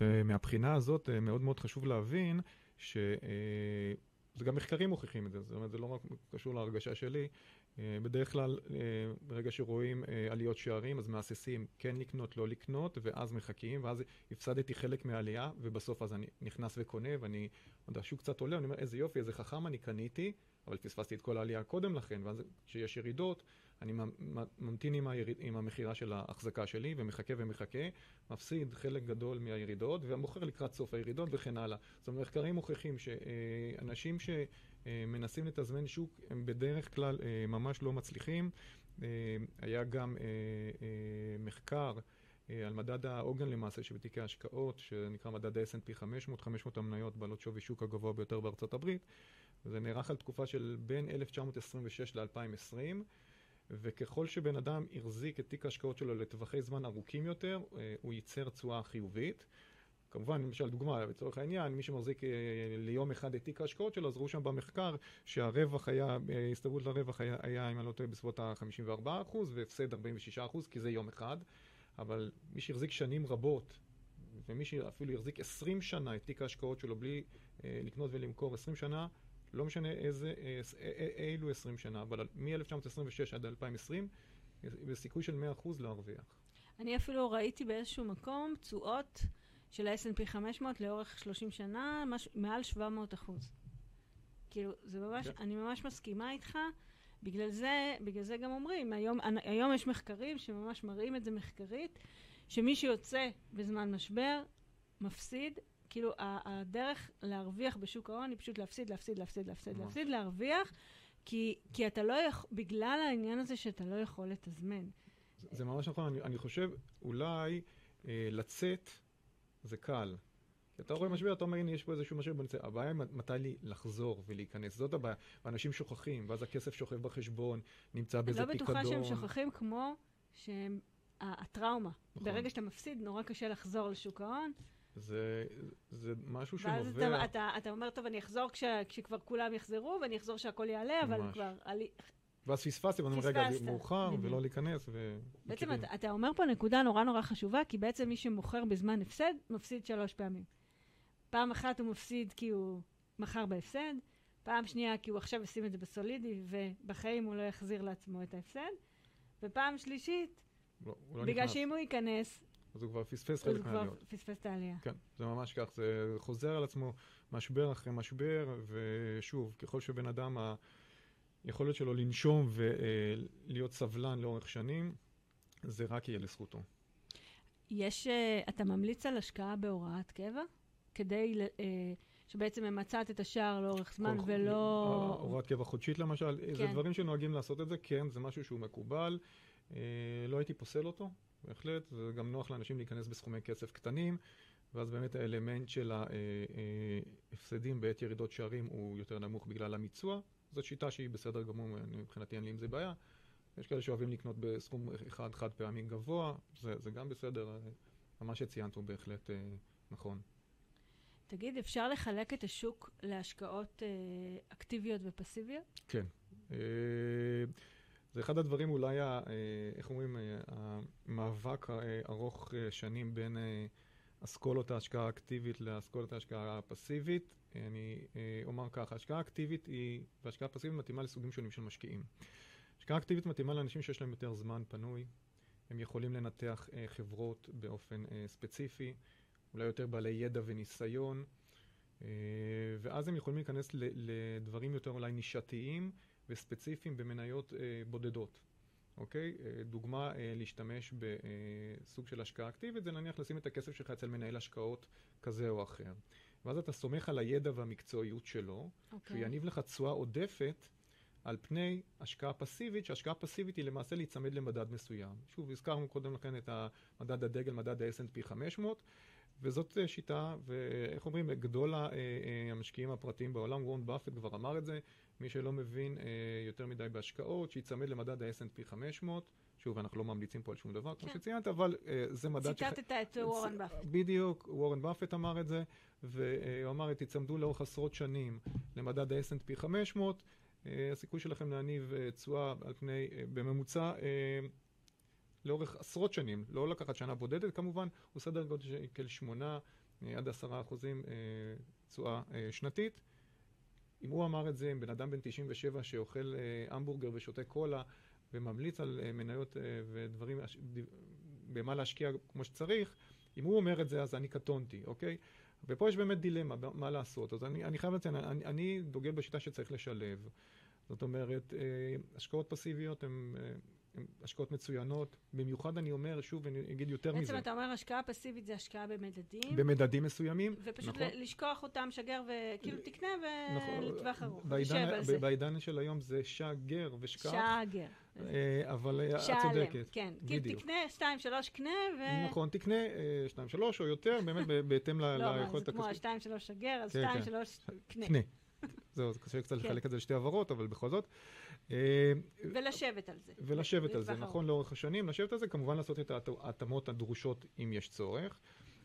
ומהבחינה הזאת uh, מאוד מאוד חשוב להבין ש... Uh, זה גם מחקרים מוכיחים את זה, זאת אומרת, זה לא רק קשור להרגשה שלי. בדרך כלל, ברגע שרואים עליות שערים, אז מהססים כן לקנות, לא לקנות, ואז מחכים, ואז הפסדתי חלק מהעלייה, ובסוף אז אני נכנס וקונה, ואני, עוד השוק קצת עולה, אני אומר, איזה יופי, איזה חכם אני קניתי, אבל פספסתי את כל העלייה קודם לכן, ואז כשיש ירידות, אני ממתין עם, היריד, עם המכירה של ההחזקה שלי ומחכה ומחכה, מפסיד חלק גדול מהירידות ומוכר לקראת סוף הירידות וכן הלאה. זאת אומרת, מחקרים מוכיחים שאנשים שמנסים לתזמן שוק הם בדרך כלל אה, ממש לא מצליחים. אה, היה גם אה, מחקר על מדד העוגן למעשה שבתיקי ההשקעות, שנקרא מדד ה-S&P 500, 500 המניות בעלות שווי שוק הגבוה ביותר בארצות הברית. זה נערך על תקופה של בין 1926 ל-2020. וככל שבן אדם החזיק את תיק ההשקעות שלו לטווחי זמן ארוכים יותר, אה, הוא ייצר תשואה חיובית. כמובן, למשל דוגמה, לצורך העניין, מי שמחזיק אה, ליום אחד את תיק ההשקעות שלו, אז ראו שם במחקר שהרווח היה, אה, הסתברות לרווח היה, היה אם אני לא טועה, בסביבות ה-54% והפסד 46%, כי זה יום אחד. אבל מי שהחזיק שנים רבות, ומי שאפילו החזיק 20 שנה את תיק ההשקעות שלו בלי אה, לקנות ולמכור 20 שנה, לא משנה איזה, אה, אה, אה, אילו 20 שנה, אבל מ-1926 עד 2020, בסיכוי של 100% להרוויח. אני אפילו ראיתי באיזשהו מקום תשואות של ה-S&P 500 לאורך 30 שנה, מש, מעל 700 אחוז. כאילו, זה ממש. כן. אני ממש מסכימה איתך. בגלל זה, בגלל זה גם אומרים, היום, היום יש מחקרים שממש מראים את זה מחקרית, שמי שיוצא בזמן משבר, מפסיד כאילו, הדרך להרוויח בשוק ההון היא פשוט להפסיד, להפסיד, להפסיד, להפסיד, להפסיד, להרוויח, כי, כי אתה לא יכול, בגלל העניין הזה שאתה לא יכול לתזמן. זה, זה ממש נכון, אני, אני חושב, אולי אה, לצאת זה קל. אתה רואה משבר, אתה אומר, הנה, יש פה איזשהו משבר, בוא נצא. הבעיה היא מתי לי לחזור ולהיכנס, זאת הבעיה. ואנשים שוכחים, ואז הכסף שוכב בחשבון, נמצא באיזה לא פיקדון. בטוחה שהם שוכחים כמו שהם... הטראומה. נכון. ברגע שאתה מפסיד, נורא קשה לחזור לשוק ההון. זה, זה משהו ואז שנובע... אתה, אתה, אתה אומר, טוב, אני אחזור כש, כשכבר כולם יחזרו, ואני אחזור שהכל יעלה, אבל ממש. כבר... עלי... ואז פספסתי, ואני אומר, רגע, פספסת. מאוחר. ולא להיכנס, ו... בעצם. אתה, אתה אומר פה נקודה נורא נורא חשובה, כי בעצם מי שמוכר בזמן הפסד, מפסיד שלוש פעמים. פעם אחת הוא מפסיד כי הוא מכר בהפסד, פעם שנייה כי הוא עכשיו ישים את זה בסולידי, ובחיים הוא לא יחזיר לעצמו את ההפסד, ופעם שלישית, לא, לא בגלל נכנס. שאם הוא ייכנס, אז הוא כבר פספס אז חלק הוא כבר מהעליות. פספס את העלייה. כן, זה ממש כך, זה חוזר על עצמו משבר אחרי משבר, ושוב, ככל שבן אדם, היכולת שלו לנשום ולהיות סבלן לאורך שנים, זה רק יהיה לזכותו. יש, אה, אתה ממליץ על השקעה בהוראת קבע? כדי אה, שבעצם ממצת את השער לאורך זמן ולא... הוראת קבע חודשית למשל, זה כן. דברים שנוהגים לעשות את זה, כן, זה משהו שהוא מקובל. אה, לא הייתי פוסל אותו, בהחלט, זה גם נוח לאנשים להיכנס בסכומי כסף קטנים, ואז באמת האלמנט של ההפסדים בעת ירידות שערים הוא יותר נמוך בגלל המיצוע. זאת שיטה שהיא בסדר גמור, מבחינתי אין לי עם זה בעיה. יש כאלה שאוהבים לקנות בסכום אחד חד פעמי גבוה, זה, זה גם בסדר, אה, מה שציינת הוא בהחלט אה, נכון. תגיד, אפשר לחלק את השוק להשקעות אה, אקטיביות ופסיביות? כן. זה אחד הדברים אולי, ה- אה, איך אומרים, אה, המאבק אה, ארוך אה, שנים בין אסכולות ההשקעה האקטיבית לאסכולות ההשקעה הפסיבית. אני אומר ככה, השקעה אקטיבית היא, והשקעה פסיבית מתאימה לסוגים שונים של משקיעים. השקעה אקטיבית מתאימה לאנשים שיש להם יותר זמן פנוי, הם יכולים לנתח חברות באופן ספציפי, אולי יותר בעלי ידע וניסיון, ואז הם יכולים להיכנס לדברים יותר אולי נישתיים וספציפיים במניות אה, בודדות. אוקיי? אה, דוגמה אה, להשתמש בסוג של השקעה אקטיבית זה נניח לשים את הכסף שלך אצל מנהל השקעות כזה או אחר. ואז אתה סומך על הידע והמקצועיות שלו, שהוא יניב לך תשואה עודפת על פני השקעה פסיבית, שהשקעה פסיבית היא למעשה להיצמד למדד מסוים. שוב, הזכרנו קודם לכן את מדד הדגל, מדד ה-S&P 500, וזאת אה, שיטה, ואיך אומרים, גדול אה, אה, המשקיעים הפרטיים בעולם, וורן באפט כבר אמר את זה, מי שלא מבין אה, יותר מדי בהשקעות, שיצמד למדד ה-S&P 500. שוב, אנחנו לא ממליצים פה על שום דבר, כמו כן. שציינת, אבל אה, זה מדד... שח- ציטטת את וורן באפט. בדיוק, וורן באפט אמר את זה, והוא אמר, תצמדו לאורך עשרות שנים למדד ה-S&P 500, אה, הסיכוי שלכם להניב אה, תשואה על פני, אה, בממוצע, אה, לאורך עשרות שנים, לא לקחת שנה בודדת כמובן, הוא סדר גודל של 8 אה, עד 10 אחוזים אה, תשואה אה, שנתית. אם הוא אמר את זה, אם בן אדם בן 97 שאוכל אה, המבורגר ושותה קולה וממליץ על אה, מניות אה, ודברים, במה להשקיע כמו שצריך, אם הוא אומר את זה אז אני קטונתי, אוקיי? ופה יש באמת דילמה, מה לעשות. אז אני, אני חייב לציין, אני, אני דוגל בשיטה שצריך לשלב. זאת אומרת, השקעות פסיביות הן השקעות מצוינות. במיוחד אני אומר, שוב, אני אגיד יותר בעצם מזה, אתה אומר, השקעה פסיבית זה השקעה במדדים, במדדים מסוימים, ופשוט נכון? לשכוח אותם, שגר, וכאילו תקנה נכון, ולטווח ארוך. בעידן-. בעידן של היום זה שגר ושכח, שעגר. אה, אבל אה, את צודקת. כן. כאילו. תקנה, שתיים, שלוש, קנה, ו... נכון, תקנה אה, שתיים, שלוש או יותר, באמת בהתאם לא, ליכולת זה כמו הכספית. השתיים, שלוש, שגר, אז כן, שתיים, כן. שלוש, קנה. קנה. זהו, זה קשה קצת כן. לחלק את זה לשתי הבהרות, אבל בכל זאת. אה, ולשבת על זה. ולשבת על זה, נכון, לאורך השנים, לשבת על זה, כמובן לעשות את ההת- ההתאמות הדרושות אם יש צורך.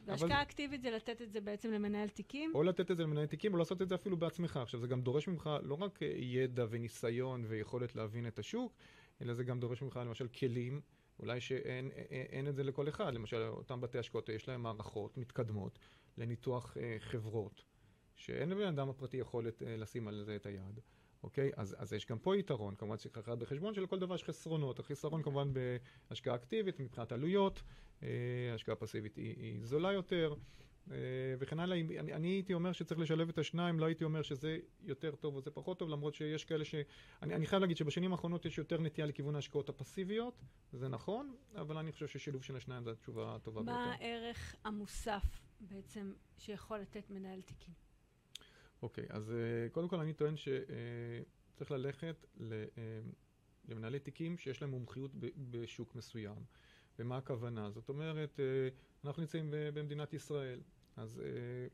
והשקעה אקטיבית זה לתת את זה בעצם למנהל תיקים. או לתת את זה למנהל תיקים, או לעשות את זה אפילו בעצמך. עכשיו, זה גם דורש ממך לא רק אה, ידע וניסיון ויכולת להבין את השוק, אלא זה גם דורש ממך למשל כלים, אולי שאין אין, אין את זה לכל אחד. למשל, אותם בתי השקעות, יש להם מערכות מתקדמות לניתוח אה, חברות, שאין לבן אדם הפרטי יכולת אה, לשים על זה את היד. אוקיי? אז, אז יש גם פה יתרון, כמובן צריך לקחת בחשבון שלכל דבר יש חסרונות. החיסרון כמובן בהשקעה אקטיבית מבחינת עלויות, אה, השקעה פסיבית היא, היא זולה יותר. אה, וכן הלאה, אני, אני הייתי אומר שצריך לשלב את השניים, לא הייתי אומר שזה יותר טוב או זה פחות טוב, למרות שיש כאלה ש... אני, אני חייב להגיד שבשנים האחרונות יש יותר נטייה לכיוון ההשקעות הפסיביות, זה נכון, אבל אני חושב ששילוב של השניים זו התשובה הטובה מה ביותר. הערך המוסף בעצם שיכול לתת מנהל תיקים? אוקיי, אז אה, קודם כל אני טוען שצריך ללכת ל, אה, למנהלי תיקים שיש להם מומחיות ב- בשוק מסוים. ומה הכוונה? זאת אומרת, אה, אנחנו נמצאים במדינת ישראל, אז אה,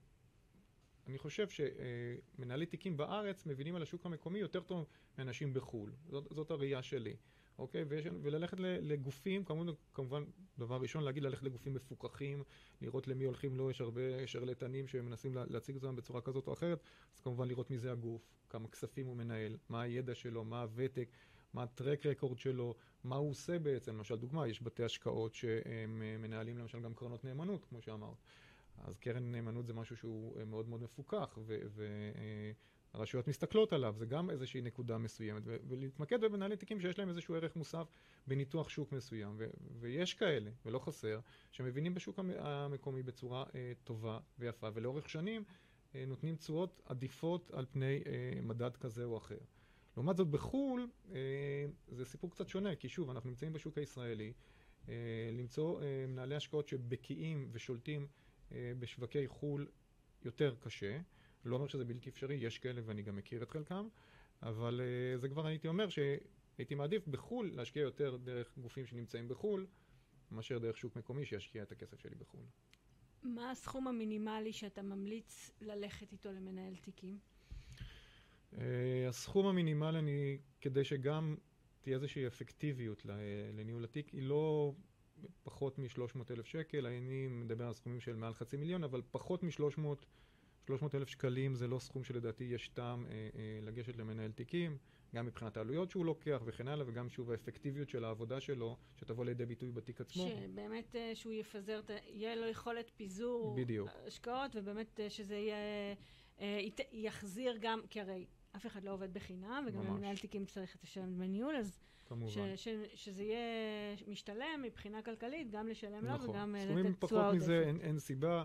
אני חושב שמנהלי תיקים בארץ מבינים על השוק המקומי יותר טוב מאנשים בחו"ל. זאת, זאת הראייה שלי. אוקיי? ויש, וללכת לגופים, כמובן, כמובן, דבר ראשון, להגיד ללכת לגופים מפוקחים, לראות למי הולכים לו, יש הרבה שרלטנים שמנסים להציג אותם בצורה כזאת או אחרת, אז כמובן לראות מי זה הגוף, כמה כספים הוא מנהל, מה הידע שלו, מה הוותק, מה הטרק רקורד שלו, מה הוא עושה בעצם. למשל, דוגמה, יש בתי השקעות שהם אה, מנהלים למשל גם קרנות נאמנות, כמו שאמרת. אז קרן נאמנות זה משהו שהוא אה, מאוד מאוד מפוקח, והרשויות מסתכלות עליו, זה גם איזושהי נקודה מסוימת, ולהתמקד במנהלי תיקים שיש להם איזשהו ערך מוסף בניתוח שוק מסוים, ויש כאלה, ולא חסר, שמבינים בשוק המקומי בצורה אה, טובה ויפה, ולאורך שנים אה, נותנים תשואות עדיפות על פני מדד כזה או אחר. לעומת זאת בחו"ל זה סיפור קצת שונה, כי שוב, אנחנו נמצאים בשוק הישראלי, למצוא מנהלי השקעות שבקיאים ושולטים אה, בשווקי חו"ל יותר קשה. לא אומר שזה בלתי אפשרי, יש כאלה ואני גם מכיר את חלקם, אבל uh, זה כבר הייתי אומר שהייתי מעדיף בחו"ל להשקיע יותר דרך גופים שנמצאים בחו"ל, מאשר דרך שוק מקומי שישקיע את הכסף שלי בחו"ל. מה הסכום המינימלי שאתה ממליץ ללכת איתו למנהל תיקים? Uh, הסכום המינימלי, אני, כדי שגם תהיה איזושהי אפקטיביות לניהול התיק, היא לא פחות מ-300 אלף שקל, אני מדבר על סכומים של מעל חצי מיליון, אבל פחות מ-300 300 אלף שקלים זה לא סכום שלדעתי יש טעם אה, אה, לגשת למנהל תיקים, גם מבחינת העלויות שהוא לוקח וכן הלאה, וגם שוב האפקטיביות של העבודה שלו, שתבוא לידי ביטוי בתיק עצמו. שבאמת אה, שהוא יפזר, יהיה לו יכולת פיזור בדיוק. השקעות, ובאמת אה, שזה יהיה, אה, יחזיר גם, כי הרי אף אחד לא עובד בחינם, וגם למנהל תיקים צריך את השם דמי ניהול, אז. ש, ש, שזה יהיה משתלם מבחינה כלכלית, גם לשלם נכון. לו וגם לתת תשואה עודפת. סכומים פחות מזה אין, אין סיבה.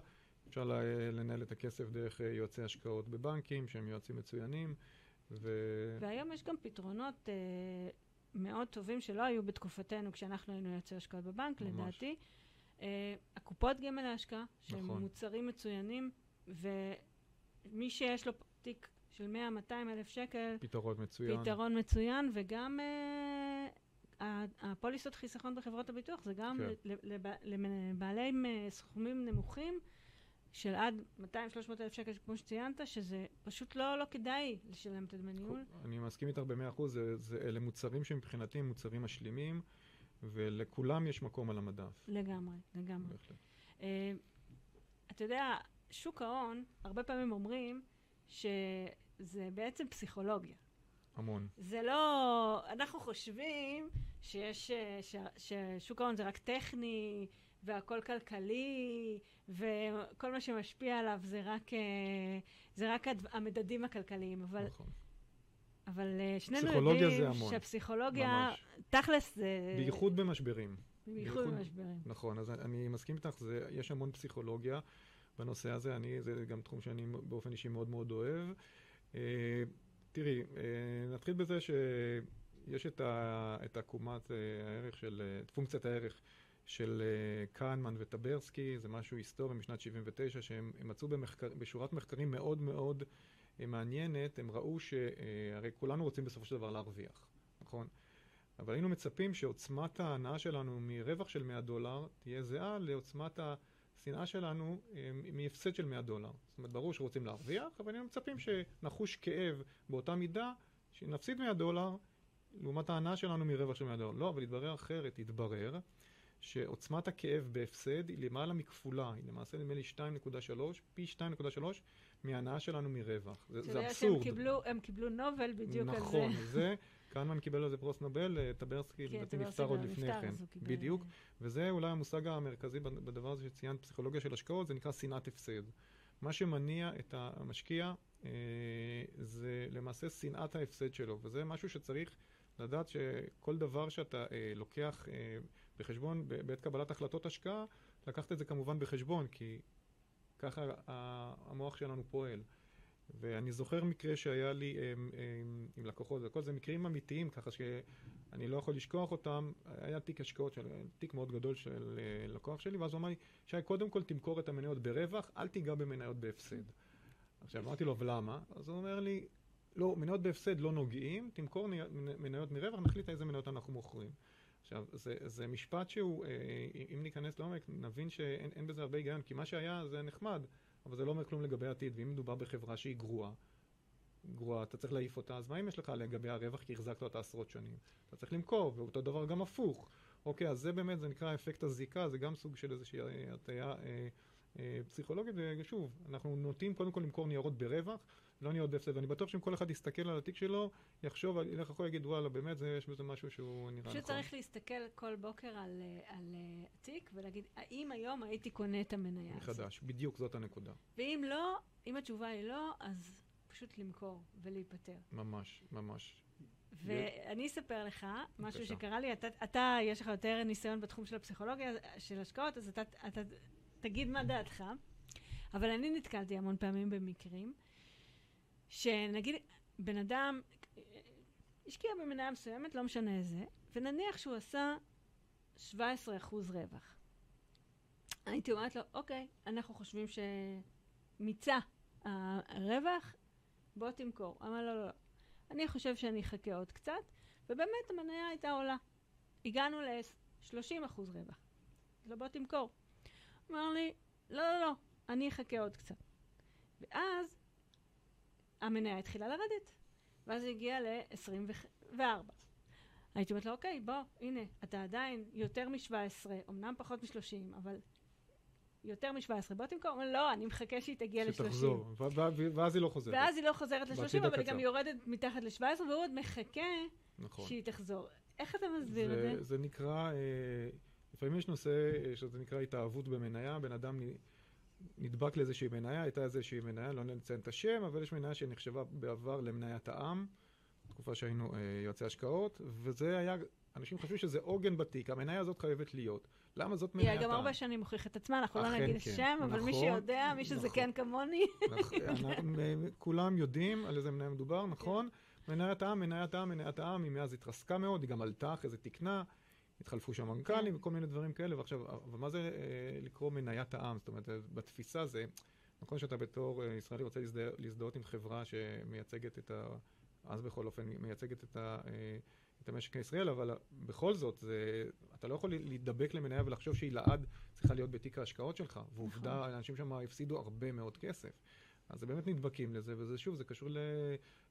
אפשר לנהל את הכסף דרך אה, יועצי השקעות בבנקים, שהם יועצים מצוינים. ו... והיום יש גם פתרונות אה, מאוד טובים שלא היו בתקופתנו כשאנחנו היינו יועצי השקעות בבנק, ממש. לדעתי. אה, הקופות גמל להשקעה, שהם נכון. מוצרים מצוינים, ומי שיש לו תיק של 100-200 אלף שקל. פתרון מצוין. פתרון מצוין, וגם uh, הפוליסות חיסכון בחברות הביטוח, זה גם כן. לבעלי סכומים נמוכים. של עד 200-300 אלף שקל, כמו שציינת, שזה פשוט לא, לא כדאי לשלם את הדמי ניהול. אני מסכים איתך במאה אחוז, זה, זה, אלה מוצרים שמבחינתי הם מוצרים משלימים, ולכולם יש מקום על המדף. לגמרי, לגמרי. בהחלט. Uh, אתה יודע, שוק ההון, הרבה פעמים אומרים ש... זה בעצם פסיכולוגיה. המון. זה לא... אנחנו חושבים שיש... ש, ששוק ההון זה רק טכני, והכל כלכלי, וכל מה שמשפיע עליו זה רק, זה רק המדדים הכלכליים. אבל... נכון. אבל אה, שנינו יודעים שהפסיכולוגיה, ממש. תכלס זה... בייחוד במשברים. בייחוד במשברים. נכון, אז אני מסכים איתך, זה, יש המון פסיכולוגיה בנושא הזה, אני, זה גם תחום שאני באופן אישי מאוד מאוד אוהב. אה, תראי, אה, נתחיל בזה שיש את, ה, את עקומת אה, הערך של, את פונקציית הערך של קהנמן וטברסקי, זה משהו היסטורי משנת 79, שהם מצאו במחקר, בשורת מחקרים מאוד מאוד מעניינת, הם ראו שהרי כולנו רוצים בסופו של דבר להרוויח, נכון? אבל היינו מצפים שעוצמת ההנאה שלנו מרווח של 100 דולר תהיה זהה לעוצמת. השנאה שלנו אה, מהפסד של 100 דולר. זאת אומרת, ברור שרוצים להרוויח, אבל היינו מצפים שנחוש כאב באותה מידה, שנפסיד 100 דולר, לעומת ההנאה שלנו מרווח של 100 דולר. לא, אבל התברר אחרת, התברר שעוצמת הכאב בהפסד היא למעלה מכפולה, היא למעשה נדמה לי 2.3, פי 2.3 מההנאה שלנו מרווח. זה, זה אבסורד. קיבלו, הם קיבלו נובל בדיוק נכון, על זה. נכון, זה, קהנמן קיבל על זה פרוס נובל, אה, טברסקי כן, לדעתי נפטר עוד לפני כן. בדיוק. וזה אולי המושג המרכזי בדבר הזה שציינת, פסיכולוגיה של השקעות, זה נקרא שנאת הפסד. מה שמניע את המשקיע אה, זה למעשה שנאת ההפסד שלו, וזה משהו שצריך לדעת שכל דבר שאתה אה, לוקח אה, בחשבון בעת קבלת החלטות השקעה, לקחת את זה כמובן בחשבון, כי ככה המוח שלנו פועל. ואני זוכר מקרה שהיה לי עם, עם, עם לקוחות, וכל זה מקרים אמיתיים, ככה שאני לא יכול לשכוח אותם. היה תיק השקעות, של, תיק מאוד גדול של אה, לקוח שלי, ואז הוא אמר לי, שי, קודם כל תמכור את המניות ברווח, אל תיגע במניות בהפסד. עכשיו אמרתי לו, ולמה? אז הוא אומר לי, לא, מניות בהפסד לא נוגעים, תמכור מניות מרווח, נחליט איזה מניות אנחנו מוכרים. עכשיו, זה, זה משפט שהוא, אה, אם ניכנס לעומק, נבין שאין בזה הרבה היגיון, כי מה שהיה זה נחמד. אבל זה לא אומר כלום לגבי העתיד, ואם מדובר בחברה שהיא גרועה, גרועה, אתה צריך להעיף אותה, אז מה אם יש לך לגבי הרווח כי החזקת אותה עשרות שנים? אתה צריך למכור, ואותו דבר גם הפוך. אוקיי, אז זה באמת, זה נקרא אפקט הזיקה, זה גם סוג של איזושהי אה, הטיה אה, אה, פסיכולוגית, ושוב, אנחנו נוטים קודם כל למכור ניירות ברווח, לא ניירות בהפסד, ואני בטוח שאם כל אחד יסתכל על התיק שלו, יחשוב, ילך אחורה, יגיד, וואלה, באמת, זה, יש בזה משהו שהוא נראה נכון. פשוט צריך להסתכל כל בוקר על, על אה, התיק ולהגיד, האם היום הייתי קונה את המניה הזאת? מחדש, בדיוק זאת הנקודה. ואם לא, אם התשובה היא לא, אז פשוט למכור ולהיפטר. ממש, ממש. ואני אספר לך משהו בבקשה. שקרה לי, אתה, אתה, יש לך יותר ניסיון בתחום של הפסיכולוגיה של השקעות, אז אתה, אתה תגיד מה דעתך, אבל אני נתקלתי המון פעמים במקרים, שנגיד בן אדם השקיע במניה מסוימת, לא משנה איזה, ונניח שהוא עשה 17% רווח. הייתי אומרת לו, אוקיי, אנחנו חושבים שמיצה הרווח, בוא תמכור. אמר לו, לא, לא. אני חושב שאני אחכה עוד קצת, ובאמת המניה הייתה עולה. הגענו ל-30% רווח. לא בוא תמכור. אמר לי, לא, לא, לא, אני אחכה עוד קצת. ואז המניה התחילה לרדת, ואז היא הגיעה ל-24. הייתי אומרת לו, אוקיי, בוא, הנה, אתה עדיין יותר מ-17, אמנם פחות מ-30, אבל יותר מ-17, בוא תמכור. הוא אומר, לא, אני מחכה שהיא תגיע ל-30. שתחזור, ואז היא לא חוזרת. ואז היא לא חוזרת ל-30, בעתיד אבל היא גם. יורדת מתחת ל-17, והוא עוד מחכה נכון. שהיא תחזור. איך אתה מסביר את זה? זה נקרא, אה, לפעמים יש נושא אה, שזה נקרא התאהבות במניה, בן אדם נדבק לאיזושהי מניה, הייתה איזושהי מניה, לא נציין את השם, אבל יש מניה שנחשבה בעבר למניית העם, תקופה שהיינו אה, יועצי השקעות, וזה היה, אנשים חשבו שזה עוגן בתיק, המניה הזאת חייבת להיות. למה זאת מניית היא העם? גם הרבה שנים מוכיחה את עצמה, אנחנו לא נגיד כן. שם, אבל מי נכון, שיודע, מי שזה נכון. כן כמוני, נכון, אנחנו- אה, כולם יודעים על איזה מניה מדובר, נכון? מניית העם, מניית העם, מניית העם, היא מאז התרסקה מאוד, היא גם עלתה אחרי זה תיקנה, התחלפו שם מנכ"לים. וכל מיני דברים כאלה, ועכשיו, אבל מה זה אה, לקרוא מניית העם? זאת אומרת, בתפיסה זה, נכון שאתה בתור אה, ישראלי רוצה להזדהות עם חברה שמייצגת את ה... אז בכל אופן, מייצגת את ה... אה, את המשק הישראל, אבל בכל זאת, זה, אתה לא יכול להידבק למניה ולחשוב שהיא לעד צריכה להיות בתיק ההשקעות שלך. ועובדה, נכון. אנשים שם הפסידו הרבה מאוד כסף. אז באמת נדבקים לזה, וזה שוב, זה קשור ל,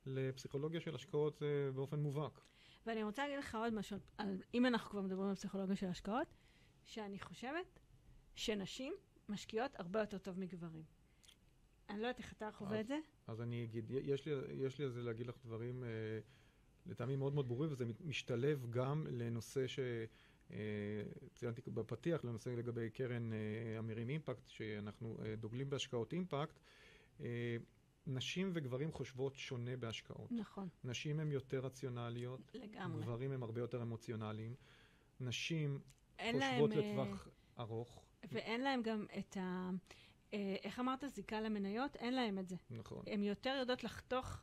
לפסיכולוגיה של השקעות באופן מובהק. ואני רוצה להגיד לך עוד משהו, על, אם אנחנו כבר מדברים על פסיכולוגיה של השקעות, שאני חושבת שנשים משקיעות הרבה יותר טוב מגברים. אני לא יודעת איך אתה חווה אז- את זה. אז אני אגיד, יש לי, יש לי על זה להגיד לך דברים אה, לטעמי מאוד מאוד ברורים, וזה משתלב גם לנושא שציינתי בפתיח, לנושא לגבי קרן אה, אמירים אימפקט, שאנחנו אה, דוגלים בהשקעות אימפקט. אה, נשים וגברים חושבות שונה בהשקעות. נכון, נשים הן יותר רציונליות, לגמרי. גברים הם הרבה יותר אמוציונליים. נשים חושבות להם, אה, לטווח ארוך. ואין להם גם את ה... אה, איך אמרת? זיקה למניות? אין להם את זה. נכון. הן יותר יודעות לחתוך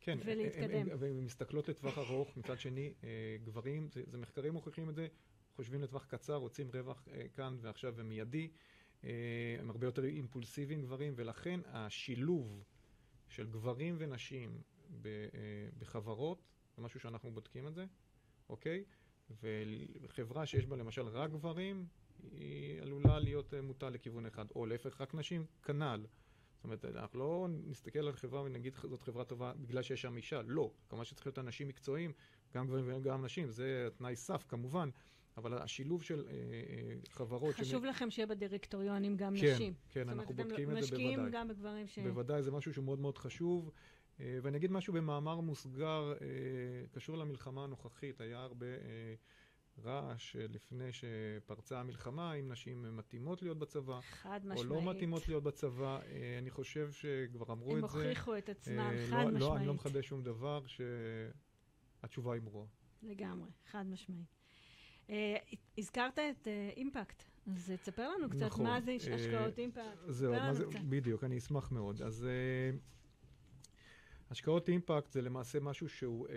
כן, ולהתקדם. והן מסתכלות לטווח ארוך, מצד שני, אה, גברים, זה, זה מחקרים מוכיחים את זה, חושבים לטווח קצר, רוצים רווח אה, כאן ועכשיו ומיידי, אה, הם הרבה יותר אימפולסיביים גברים, ולכן השילוב של גברים ונשים אה, בחברות, זה משהו שאנחנו בודקים את זה, אוקיי? וחברה שיש בה למשל רק גברים, היא עלולה להיות אה, מוטה לכיוון אחד, או להפך, רק נשים, כנ"ל. זאת אומרת, אנחנו לא נסתכל על חברה ונגיד זאת חברה טובה בגלל שיש שם אישה, לא. כמובן שצריך להיות אנשים מקצועיים, גם גברים וגם נשים, זה תנאי סף כמובן, אבל השילוב של אה, אה, חברות... חשוב לכם שיהיה בדירקטוריונים גם כן, נשים. כן, זאת אומרת, אנחנו אתם בודקים את זה משקיעים בוודאי. גם בגברים ש... בוודאי, זה משהו שהוא מאוד מאוד חשוב. אה, ואני אגיד משהו במאמר מוסגר, אה, קשור למלחמה הנוכחית. היה הרבה אה, רעש אה, לפני שפרצה המלחמה, אם נשים מתאימות להיות בצבא, חד או משמעית. לא מתאימות להיות בצבא. אה, אני חושב שכבר אמרו הם את זה. הוכיחו את עצמם, חד לא, משמעית. לא, אני לא מחדש שום דבר, שהתשובה היא ברורה. לגמרי, חד משמעית. אה, הזכרת את אה, אימפקט, אז תספר לנו קצת נכון, מה זה אה, השקעות אימפקט. זהו, מה זה. בדיוק, אני אשמח מאוד. אז אה, השקעות אימפקט זה למעשה משהו שהוא אה,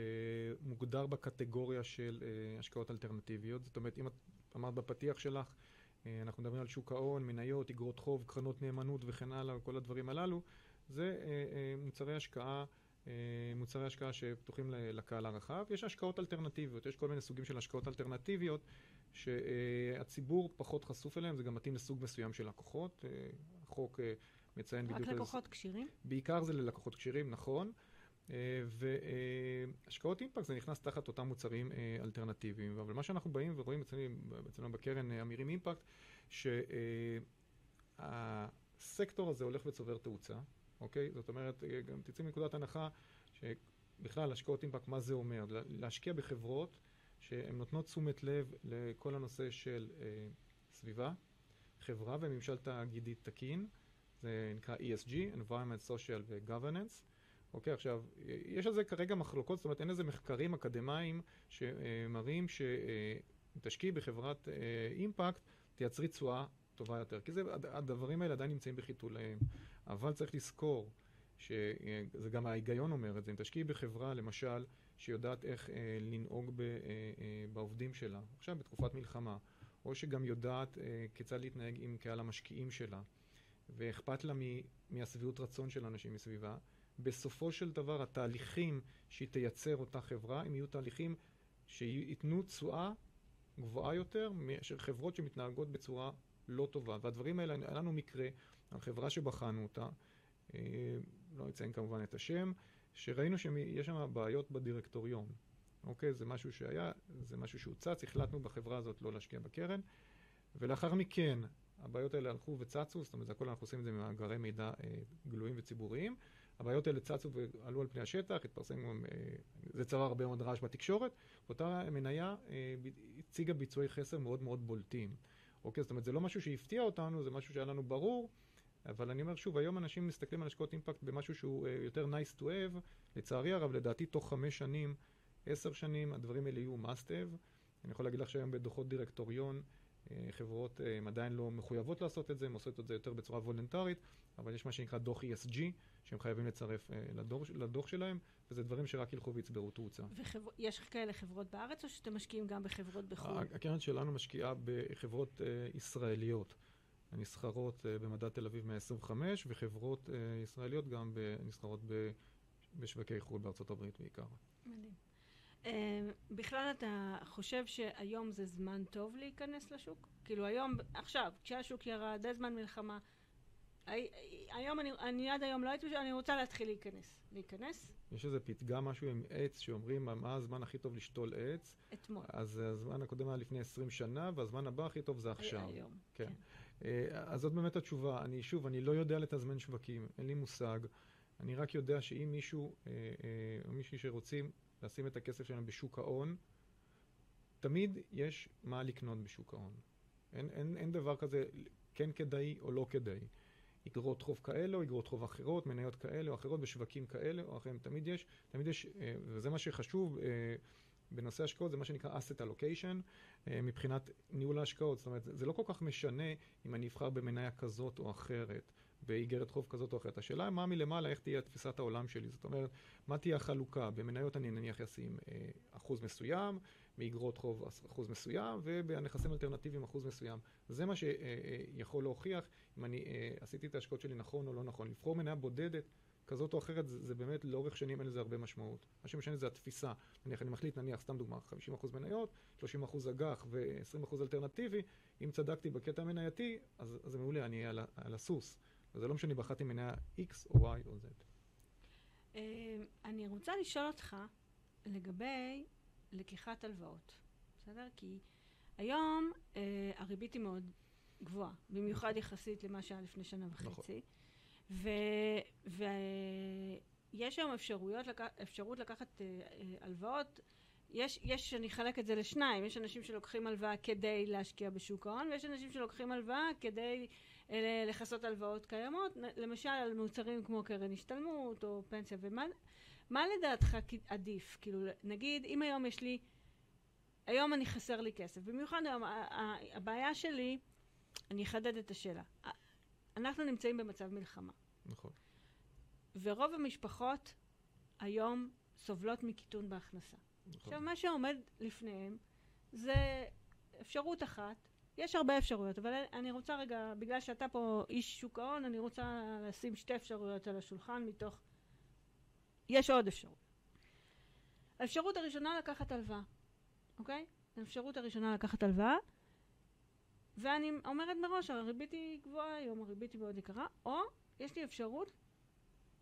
מוגדר בקטגוריה של אה, השקעות אלטרנטיביות. זאת אומרת, אם את אמרת בפתיח שלך, אה, אנחנו מדברים על שוק ההון, מניות, אגרות חוב, קרנות נאמנות וכן הלאה, וכל הדברים הללו, זה אה, אה, מוצרי השקעה. אה, מוצרי השקעה שפתוחים לקהל הרחב. יש השקעות אלטרנטיביות, יש כל מיני סוגים של השקעות אלטרנטיביות שהציבור פחות חשוף אליהם, זה גם מתאים לסוג מסוים של לקוחות. אה, החוק אה, מציין רק בדיוק... איזה- לקוחות כשירים? בעיקר זה ללקוחות כשירים, נכון. והשקעות אימפקט זה נכנס תחת אותם מוצרים אלטרנטיביים. אבל מה שאנחנו באים ורואים אצלנו, בקרן אמירים אימפקט, שהסקטור הזה הולך וצובר תאוצה, אוקיי? זאת אומרת, אה, גם תצאי מנקודת הנחה שבכלל השקעות אימפקט, מה זה אומר? לה- להשקיע בחברות שהן נותנות תשומת לב לכל הנושא של אה, סביבה, חברה וממשל תאגידי תקין. זה נקרא ESG, environment, social ו-governance. אוקיי, עכשיו, יש על זה כרגע מחלוקות, זאת אומרת, אין איזה מחקרים אקדמיים שמראים שאם תשקיעי בחברת אה, אימפקט, תייצרי תשואה טובה יותר. כי זה, הד- הדברים האלה עדיין נמצאים בחיתוליהם. אבל צריך לזכור, שזה גם ההיגיון אומר את זה, אם תשקיעי בחברה, למשל, שיודעת איך אה, לנהוג ב, אה, אה, בעובדים שלה, עכשיו בתקופת מלחמה, או שגם יודעת אה, כיצד להתנהג עם קהל המשקיעים שלה, ואכפת לה מהשביעות רצון של אנשים מסביבה, בסופו של דבר התהליכים שהיא תייצר אותה חברה, הם יהיו תהליכים שייתנו תשואה גבוהה יותר מאשר חברות שמתנהגות בצורה לא טובה. והדברים האלה, היה לנו מקרה, החברה שבחנו אותה, אה, לא אציין כמובן את השם, שראינו שיש שם בעיות בדירקטוריון. אוקיי? זה משהו שהיה, זה משהו שהוצץ, החלטנו בחברה הזאת לא להשקיע בקרן, ולאחר מכן הבעיות האלה הלכו וצצו, זאת אומרת, הכל אנחנו עושים את זה ממאגרי מידע אה, גלויים וציבוריים. הבעיות האלה צצו ועלו על פני השטח, התפרסם אה, זה צבר הרבה מאוד רעש בתקשורת, ואותה מניה אה, הציגה ביצועי חסר מאוד מאוד בולטים. אוקיי, זאת אומרת, זה לא משהו שהפתיע אותנו, זה משהו שהיה לנו ברור, אבל אני אומר שוב, היום אנשים מסתכלים על השקעות אימפקט במשהו שהוא אה, יותר nice to have, לצערי הרב, לדעתי תוך חמש שנים, עשר שנים, הדברים האלה יהיו must have. אני יכול להגיד לך שהיום בדוחות דירקטוריון, אה, חברות אה, הן עדיין לא מחויבות לעשות את זה, הן עושות את זה יותר בצורה וולונטרית, אבל יש מה שנקרא דוח ESG, שהם חייבים לצרף אה, לדוח, לדוח שלהם, וזה דברים שרק ילכו ויצברו תאוצה. ויש כאלה חברות בארץ, או שאתם משקיעים גם בחברות בחו"ל? הקרן שלנו משקיעה בחברות אה, ישראליות הנסחרות אה, במדד תל אביב 125, וחברות אה, ישראליות גם נסחרות בשווקי חו"ל בארצות הברית בעיקר. מדהים. אה, בכלל אתה חושב שהיום זה זמן טוב להיכנס לשוק? כאילו היום, עכשיו, כשהשוק ירד, זה זמן מלחמה. הי- היום אני, אני עד היום לא הייתי, אני רוצה להתחיל להיכנס. להיכנס? יש איזה פתגם, משהו עם עץ, שאומרים מה הזמן הכי טוב לשתול עץ, אתמול. אז הזמן הקודם היה לפני 20 שנה, והזמן הבא הכי טוב זה עכשיו. היום. כן. אה, אז זאת באמת התשובה. אני שוב, אני לא יודע לתזמן שווקים, אין לי מושג. אני רק יודע שאם מישהו אה, אה, או מישהי שרוצים לשים את הכסף שלהם בשוק ההון, תמיד יש מה לקנות בשוק ההון. אין, אין, אין דבר כזה כן כדאי או לא כדאי. אגרות חוב כאלה או אגרות חוב אחרות, מניות כאלה או אחרות בשווקים כאלה או אחרים. תמיד יש, תמיד יש, אה, וזה מה שחשוב אה, בנושא השקעות, זה מה שנקרא asset allocation אה, מבחינת ניהול ההשקעות. זאת אומרת, זה לא כל כך משנה אם אני אבחר במניה כזאת או אחרת, באיגרת חוב כזאת או אחרת. השאלה היא מה מלמעלה, איך תהיה תפיסת העולם שלי. זאת אומרת, מה תהיה החלוקה? במניות אני נניח אשים אה, אחוז מסוים, מאיגרות חוב אחוז מסוים, ובנכסים אלטרנטיביים אחוז מסוים. זה מה שיכול להוכיח אם אני אה, עשיתי את ההשקעות שלי נכון או לא נכון. לבחור מניה בודדת כזאת או אחרת, זה, זה באמת לאורך שנים אין לזה הרבה משמעות. מה שמשנה זה התפיסה. נניח אני מחליט, נניח, סתם דוגמה, 50% מניות, 30% אג"ח ו-20% אלטרנטיבי, אם צדקתי בקטע המנייתי, אז, אז זה מעולה, אני אהיה על, על הסוס. וזה לא משנה, בחרתי מניה X או Y או Z. אה, אני רוצה לשאול אותך לגבי לקיחת הלוואות, בסדר? כי היום אה, הריבית היא מאוד גבוהה, במיוחד יחסית למה שהיה לפני שנה נכון. ויש היום אפשרויות. אפשרות לקחת אה, אה, הלוואות. יש, יש, אני אחלק את זה לשניים, יש אנשים שלוקחים הלוואה כדי להשקיע בשוק ההון, ויש אנשים שלוקחים הלוואה כדי אה, לכסות הלוואות קיימות, למשל על מוצרים כמו קרן השתלמות או פנסיה, ומה מה לדעתך עדיף? כאילו, נגיד, אם היום יש לי, היום אני חסר לי כסף, במיוחד היום, הבעיה שלי, אני אחדד את השאלה. אנחנו נמצאים במצב מלחמה, נכון. ורוב המשפחות היום סובלות מקיטון בהכנסה. נכון. עכשיו, מה שעומד לפניהם זה אפשרות אחת. יש הרבה אפשרויות, אבל אני רוצה רגע, בגלל שאתה פה איש שוק ההון, אני רוצה לשים שתי אפשרויות על השולחן מתוך... יש עוד אפשרות. האפשרות הראשונה לקחת הלוואה, אוקיי? האפשרות הראשונה לקחת הלוואה, ואני אומרת מראש, הריבית היא גבוהה היום, הריבית היא מאוד יקרה, או יש לי אפשרות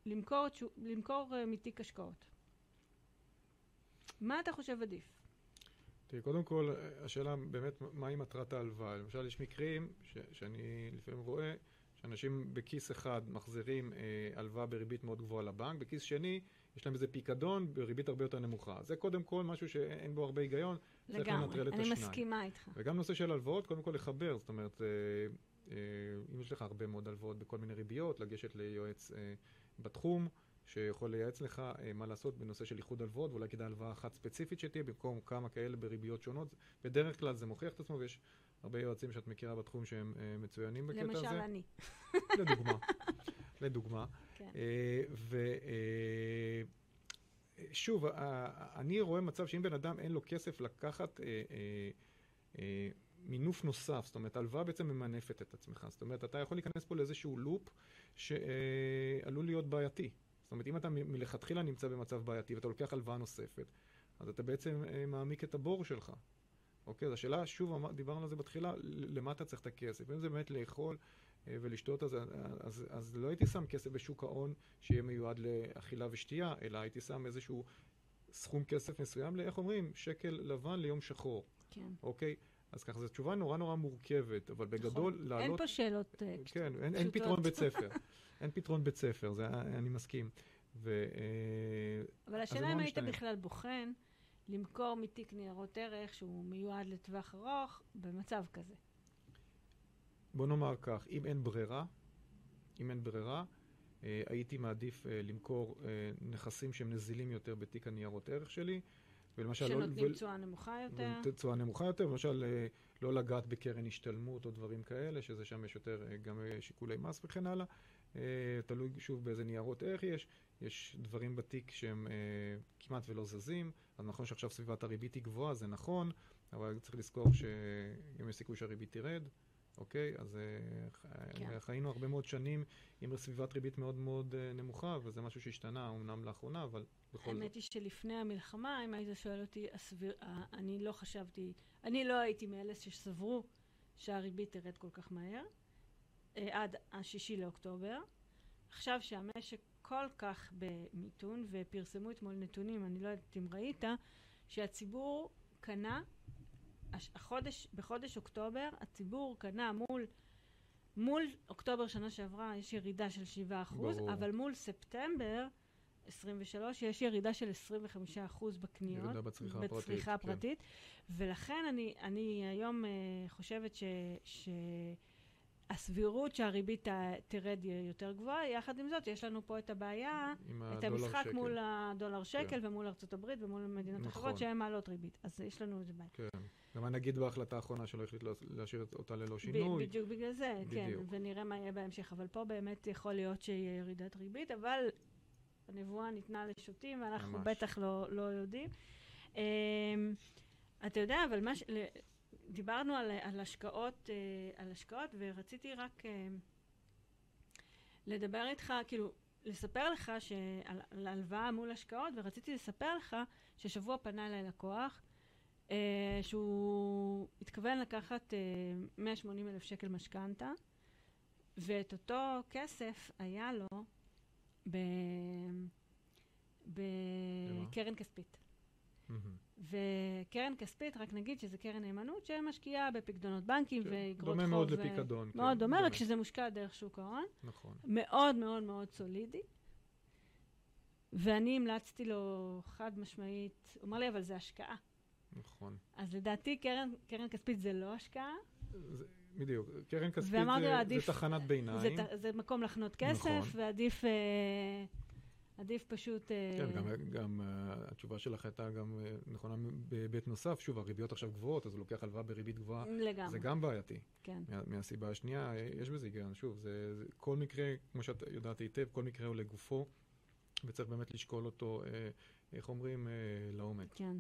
למכור, למכור uh, מתיק השקעות. מה אתה חושב עדיף? תראי, קודם כל, השאלה באמת, מהי מטרת ההלוואה? למשל, יש מקרים ש, שאני לפעמים רואה שאנשים בכיס אחד מחזירים אה, הלוואה בריבית מאוד גבוהה לבנק, בכיס שני יש להם איזה פיקדון בריבית הרבה יותר נמוכה. זה קודם כל משהו שאין בו הרבה היגיון, צריך לנטרל את השניים. לגמרי, אני מסכימה איתך. וגם נושא של הלוואות, קודם כל לחבר, זאת אומרת, אה, אה, אם יש לך הרבה מאוד הלוואות בכל מיני ריביות, לגשת ליועץ אה, בתחום. שיכול לייעץ לך אה, מה לעשות בנושא של איחוד הלוואות, ואולי כדאי הלוואה אחת ספציפית שתהיה במקום כמה כאלה בריביות שונות. בדרך כלל זה מוכיח את עצמו, ויש הרבה יועצים שאת מכירה בתחום שהם אה, מצוינים בקטע למשל הזה. למשל אני. לדוגמה. לדוגמה. כן. אה, ושוב, אני רואה מצב שאם בן אדם אין לו כסף לקחת מינוף נוסף, זאת אומרת, הלוואה בעצם ממנפת את עצמך. זאת אומרת, אתה יכול להיכנס פה לאיזשהו לופ שעלול להיות בעייתי. זאת אומרת, אם אתה מלכתחילה נמצא במצב בעייתי ואתה לוקח הלוואה נוספת, אז אתה בעצם אה, מעמיק את הבור שלך. אוקיי? אז השאלה, שוב, דיברנו על זה בתחילה, למה אתה צריך את הכסף? אם זה באמת לאכול אה, ולשתות, אז, אז, אז לא הייתי שם כסף בשוק ההון שיהיה מיועד לאכילה ושתייה, אלא הייתי שם איזשהו סכום כסף מסוים, לאיך אומרים, שקל לבן ליום שחור. כן. אוקיי? אז ככה, זו תשובה נורא נורא מורכבת, אבל נכון. בגדול נכון. לעלות... אין פה שאלות אה, כן, אין, אין פתרון בית ספר. אין פתרון בית ספר, זה, אני מסכים. ו, אה, אבל השאלה אם היית בכלל בוחן למכור מתיק ניירות ערך שהוא מיועד לטווח ארוך במצב כזה. בוא נאמר כך, אם אין ברירה, אם אין ברירה, אה, הייתי מעדיף למכור נכסים שהם נזילים יותר בתיק הניירות ערך שלי. ולמשל... לא- שנותנים תשואה לא, נמוכה יותר. תשואה נמוכה יותר, למשל אה, לא לגעת בקרן השתלמות או דברים כאלה, שזה שם יש יותר אה, גם אה, שיקולי מס וכן הלאה. אה, תלוי שוב באיזה ניירות ערך יש, יש דברים בתיק שהם כמעט ולא זזים, אז נכון שעכשיו סביבת הריבית היא גבוהה, זה נכון, אבל צריך לזכור שאם יש סיכוי שהריבית תרד, אוקיי? אז אה, כן. חיינו הרבה מאוד שנים עם סביבת ריבית מאוד מאוד אה, נמוכה, וזה משהו שהשתנה אמנם לאחרונה, אבל בכל זאת. האמת היא שלפני המלחמה, אם היית שואל אותי, הסביר, אני לא חשבתי, אני לא הייתי מאלה שסברו שהריבית תרד כל כך מהר. אה, עד השישי לאוקטובר. עכשיו שהמשק כל כך במיתון, ופרסמו אתמול נתונים, אני לא יודעת אם ראית, שהציבור קנה, החודש, בחודש אוקטובר, הציבור קנה מול, מול אוקטובר שנה שעברה יש ירידה של 7%, ברור. אבל מול ספטמבר 23 יש ירידה של 25% בקניות. ירידה בצריכה הפרטית. בצריכה הפרטית. כן. ולכן אני, אני היום uh, חושבת ש... ש הסבירות שהריבית תרד יותר גבוהה, יחד עם זאת יש לנו פה את הבעיה, את המשחק שקל. מול הדולר שקל כן. ומול ארצות הברית ומול מדינות נכון. אחרות שהן מעלות ריבית. אז יש לנו איזה בעיה. כן. גם הנגיד בהחלטה האחרונה שלא החליט להשאיר אותה ללא שינוי. בדיוק בגלל זה, כן, בדיוק. כן, ונראה מה יהיה בהמשך. אבל פה באמת יכול להיות שיהיה ירידת ריבית, אבל הנבואה ניתנה לשוטים ואנחנו ממש. בטח לא, לא יודעים. Um, אתה יודע, אבל מה ש... דיברנו על, על, השקעות, אה, על השקעות, ורציתי רק אה, לדבר איתך, כאילו, לספר לך שעל, על הלוואה מול השקעות, ורציתי לספר לך ששבוע פנה אליי לקוח, אה, שהוא התכוון לקחת 180 אלף שקל משכנתה, ואת אותו כסף היה לו בקרן כספית. וקרן כספית, רק נגיד שזה קרן נאמנות שמשקיעה בפקדונות בנקים כן. ואגרות חוב. דומה מאוד לפיקדון. מאוד כן. דומה, רק שזה מושקע דרך שוק ההון. נכון. מאוד מאוד מאוד סולידי. ואני המלצתי לו חד משמעית, הוא אמר לי, אבל זה השקעה. נכון. אז לדעתי קרן, קרן כספית זה לא השקעה. זה, בדיוק, קרן כספית זה, עדיף, זה תחנת ביניים. זה, זה מקום לחנות כסף, נכון. ועדיף... אה, עדיף פשוט... אה, כן, גם, גם uh, התשובה שלך הייתה גם uh, נכונה בהיבט נוסף. שוב, הריביות עכשיו גבוהות, אז הוא לוקח הלוואה בריבית גבוהה. לגמרי. זה גם בעייתי. כן. מה, מהסיבה השנייה, יש בזה היגיון. שוב, זה, זה, כל מקרה, כמו שאת יודעת היטב, כל מקרה הוא לגופו, וצריך באמת לשקול אותו, אה, איך אומרים, אה, לעומק. כן.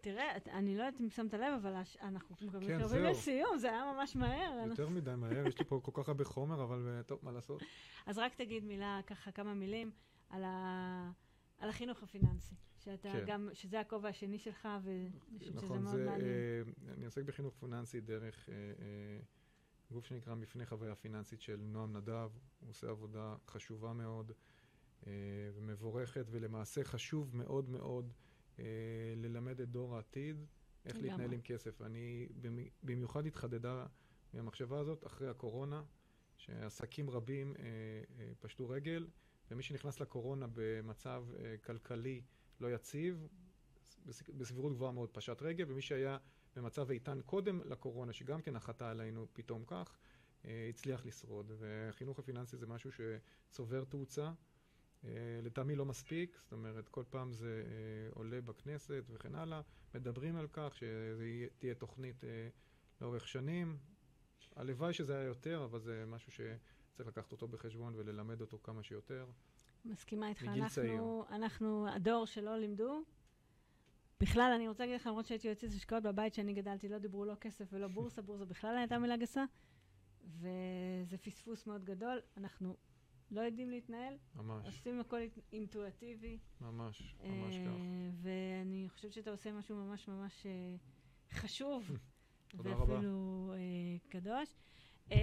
תראה, אני לא יודעת אם שמת לב, אבל אנחנו כן, מתקרבים לסיום, זה היה ממש מהר. יותר מדי מהר, יש לי פה כל כך הרבה חומר, אבל טוב, מה לעשות? אז רק תגיד מילה, ככה כמה מילים. על, ה, על החינוך הפיננסי. שאתה כן. גם, שזה הכובע השני שלך, ואני חושבת נכון, שזה מאוד זה, מעניין. אה, אני עוסק בחינוך פיננסי דרך אה, אה, גוף שנקרא מפנה חוויה פיננסית של נועם נדב, הוא עושה עבודה חשובה מאוד אה, ומבורכת, ולמעשה חשוב מאוד מאוד אה, ללמד את דור העתיד איך לגמרי. להתנהל עם כסף. אני במיוחד התחדדה מהמחשבה הזאת אחרי הקורונה, שעסקים רבים אה, אה, פשטו רגל, ומי שנכנס לקורונה במצב אה, כלכלי לא יציב, בס- בסבירות גבוהה מאוד פשט רגל, ומי שהיה במצב איתן קודם לקורונה, שגם כן נחתה עלינו פתאום כך, אה, הצליח לשרוד. והחינוך הפיננסי זה משהו שצובר תאוצה. אה, לטעמי לא מספיק, זאת אומרת, כל פעם זה אה, עולה בכנסת וכן הלאה. מדברים על כך שתהיה תוכנית אה, לאורך שנים. הלוואי שזה היה יותר, אבל זה משהו שצריך לקחת אותו בחשבון וללמד אותו כמה שיותר. מסכימה איתך. מגיל צעיר. אנחנו, אנחנו הדור שלא לימדו. בכלל, אני רוצה להגיד לך, למרות שהייתי יועצת השקעות בבית שאני גדלתי, לא דיברו לא כסף ולא בורסה, בורסה בכלל הייתה מילה גסה, וזה פספוס מאוד גדול. אנחנו לא יודעים להתנהל, ממש, עושים הכל אינ- אינטואטיבי. ממש, אה, ממש כך. ואני חושבת שאתה עושה משהו ממש ממש אה, חשוב, תודה רבה. ואפילו אה, קדוש. אה,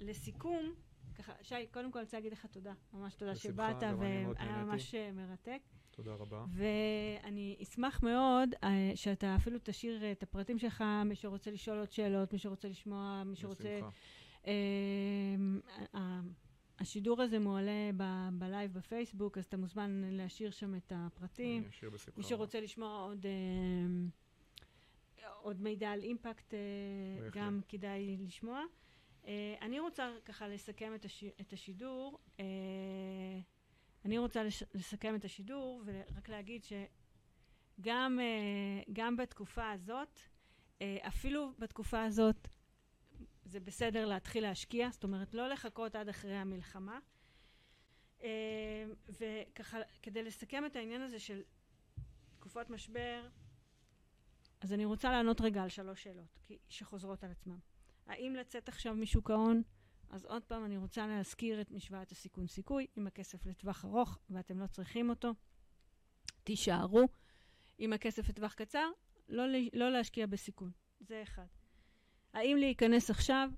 לסיכום, ככה, שי, קודם כל אני רוצה להגיד לך תודה. ממש תודה שבאת, והיה. ממש אה, מרתק. תודה רבה. ואני אשמח מאוד אה, שאתה אפילו תשאיר אה, את הפרטים שלך, מי שרוצה לשאול עוד שאלות, מי שרוצה לשמוע, מי שרוצה... בשמחה. השידור הזה מועלה ב- בלייב בפייסבוק, אז אתה מוזמן להשאיר שם את הפרטים. אני אשאיר בשמחה. מי שרוצה לשמוע עוד, עוד מידע על אימפקט. גם כדאי לשמוע. אה, אני רוצה ככה לסכם את, הש, את השידור. אה, אני רוצה לש, לסכם את השידור ורק להגיד שגם אה, גם בתקופה הזאת, אה, אפילו בתקופה הזאת, זה בסדר להתחיל להשקיע, זאת אומרת, לא לחכות עד אחרי המלחמה. אה, וככה, כדי לסכם את העניין הזה של תקופות משבר, אז אני רוצה לענות רגע על שלוש שאלות שחוזרות על עצמן. האם לצאת עכשיו משוק ההון? אז עוד פעם, אני רוצה להזכיר את משוואת הסיכון-סיכוי, עם הכסף לטווח ארוך ואתם לא צריכים אותו, תישארו. עם הכסף לטווח קצר, לא, לא להשקיע בסיכון. זה אחד. האם להיכנס עכשיו?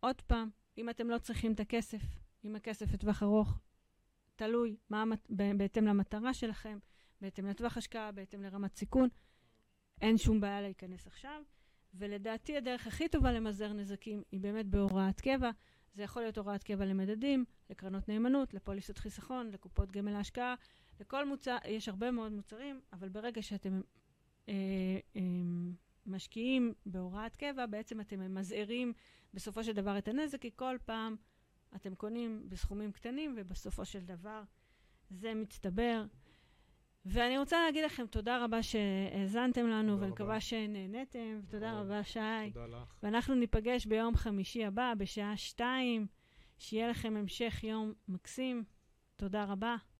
עוד פעם, אם אתם לא צריכים את הכסף, עם הכסף לטווח ארוך, תלוי מה, בהתאם למטרה שלכם, בהתאם לטווח השקעה, בהתאם לרמת סיכון. אין שום בעיה להיכנס עכשיו. ולדעתי הדרך הכי טובה למזער נזקים היא באמת בהוראת קבע. זה יכול להיות הוראת קבע למדדים, לקרנות נאמנות, לפוליסות חיסכון, לקופות גמל להשקעה, לכל מוצר, יש הרבה מאוד מוצרים, אבל ברגע שאתם אה, אה, משקיעים בהוראת קבע, בעצם אתם ממזערים בסופו של דבר את הנזק, כי כל פעם אתם קונים בסכומים קטנים, ובסופו של דבר זה מצטבר. ואני רוצה להגיד לכם תודה רבה שהאזנתם לנו, תודה ומקווה רבה. שנהניתם, ותודה מאוד. רבה, שי. תודה לך. ואנחנו ניפגש ביום חמישי הבא בשעה שתיים. שיהיה לכם המשך יום מקסים. תודה רבה.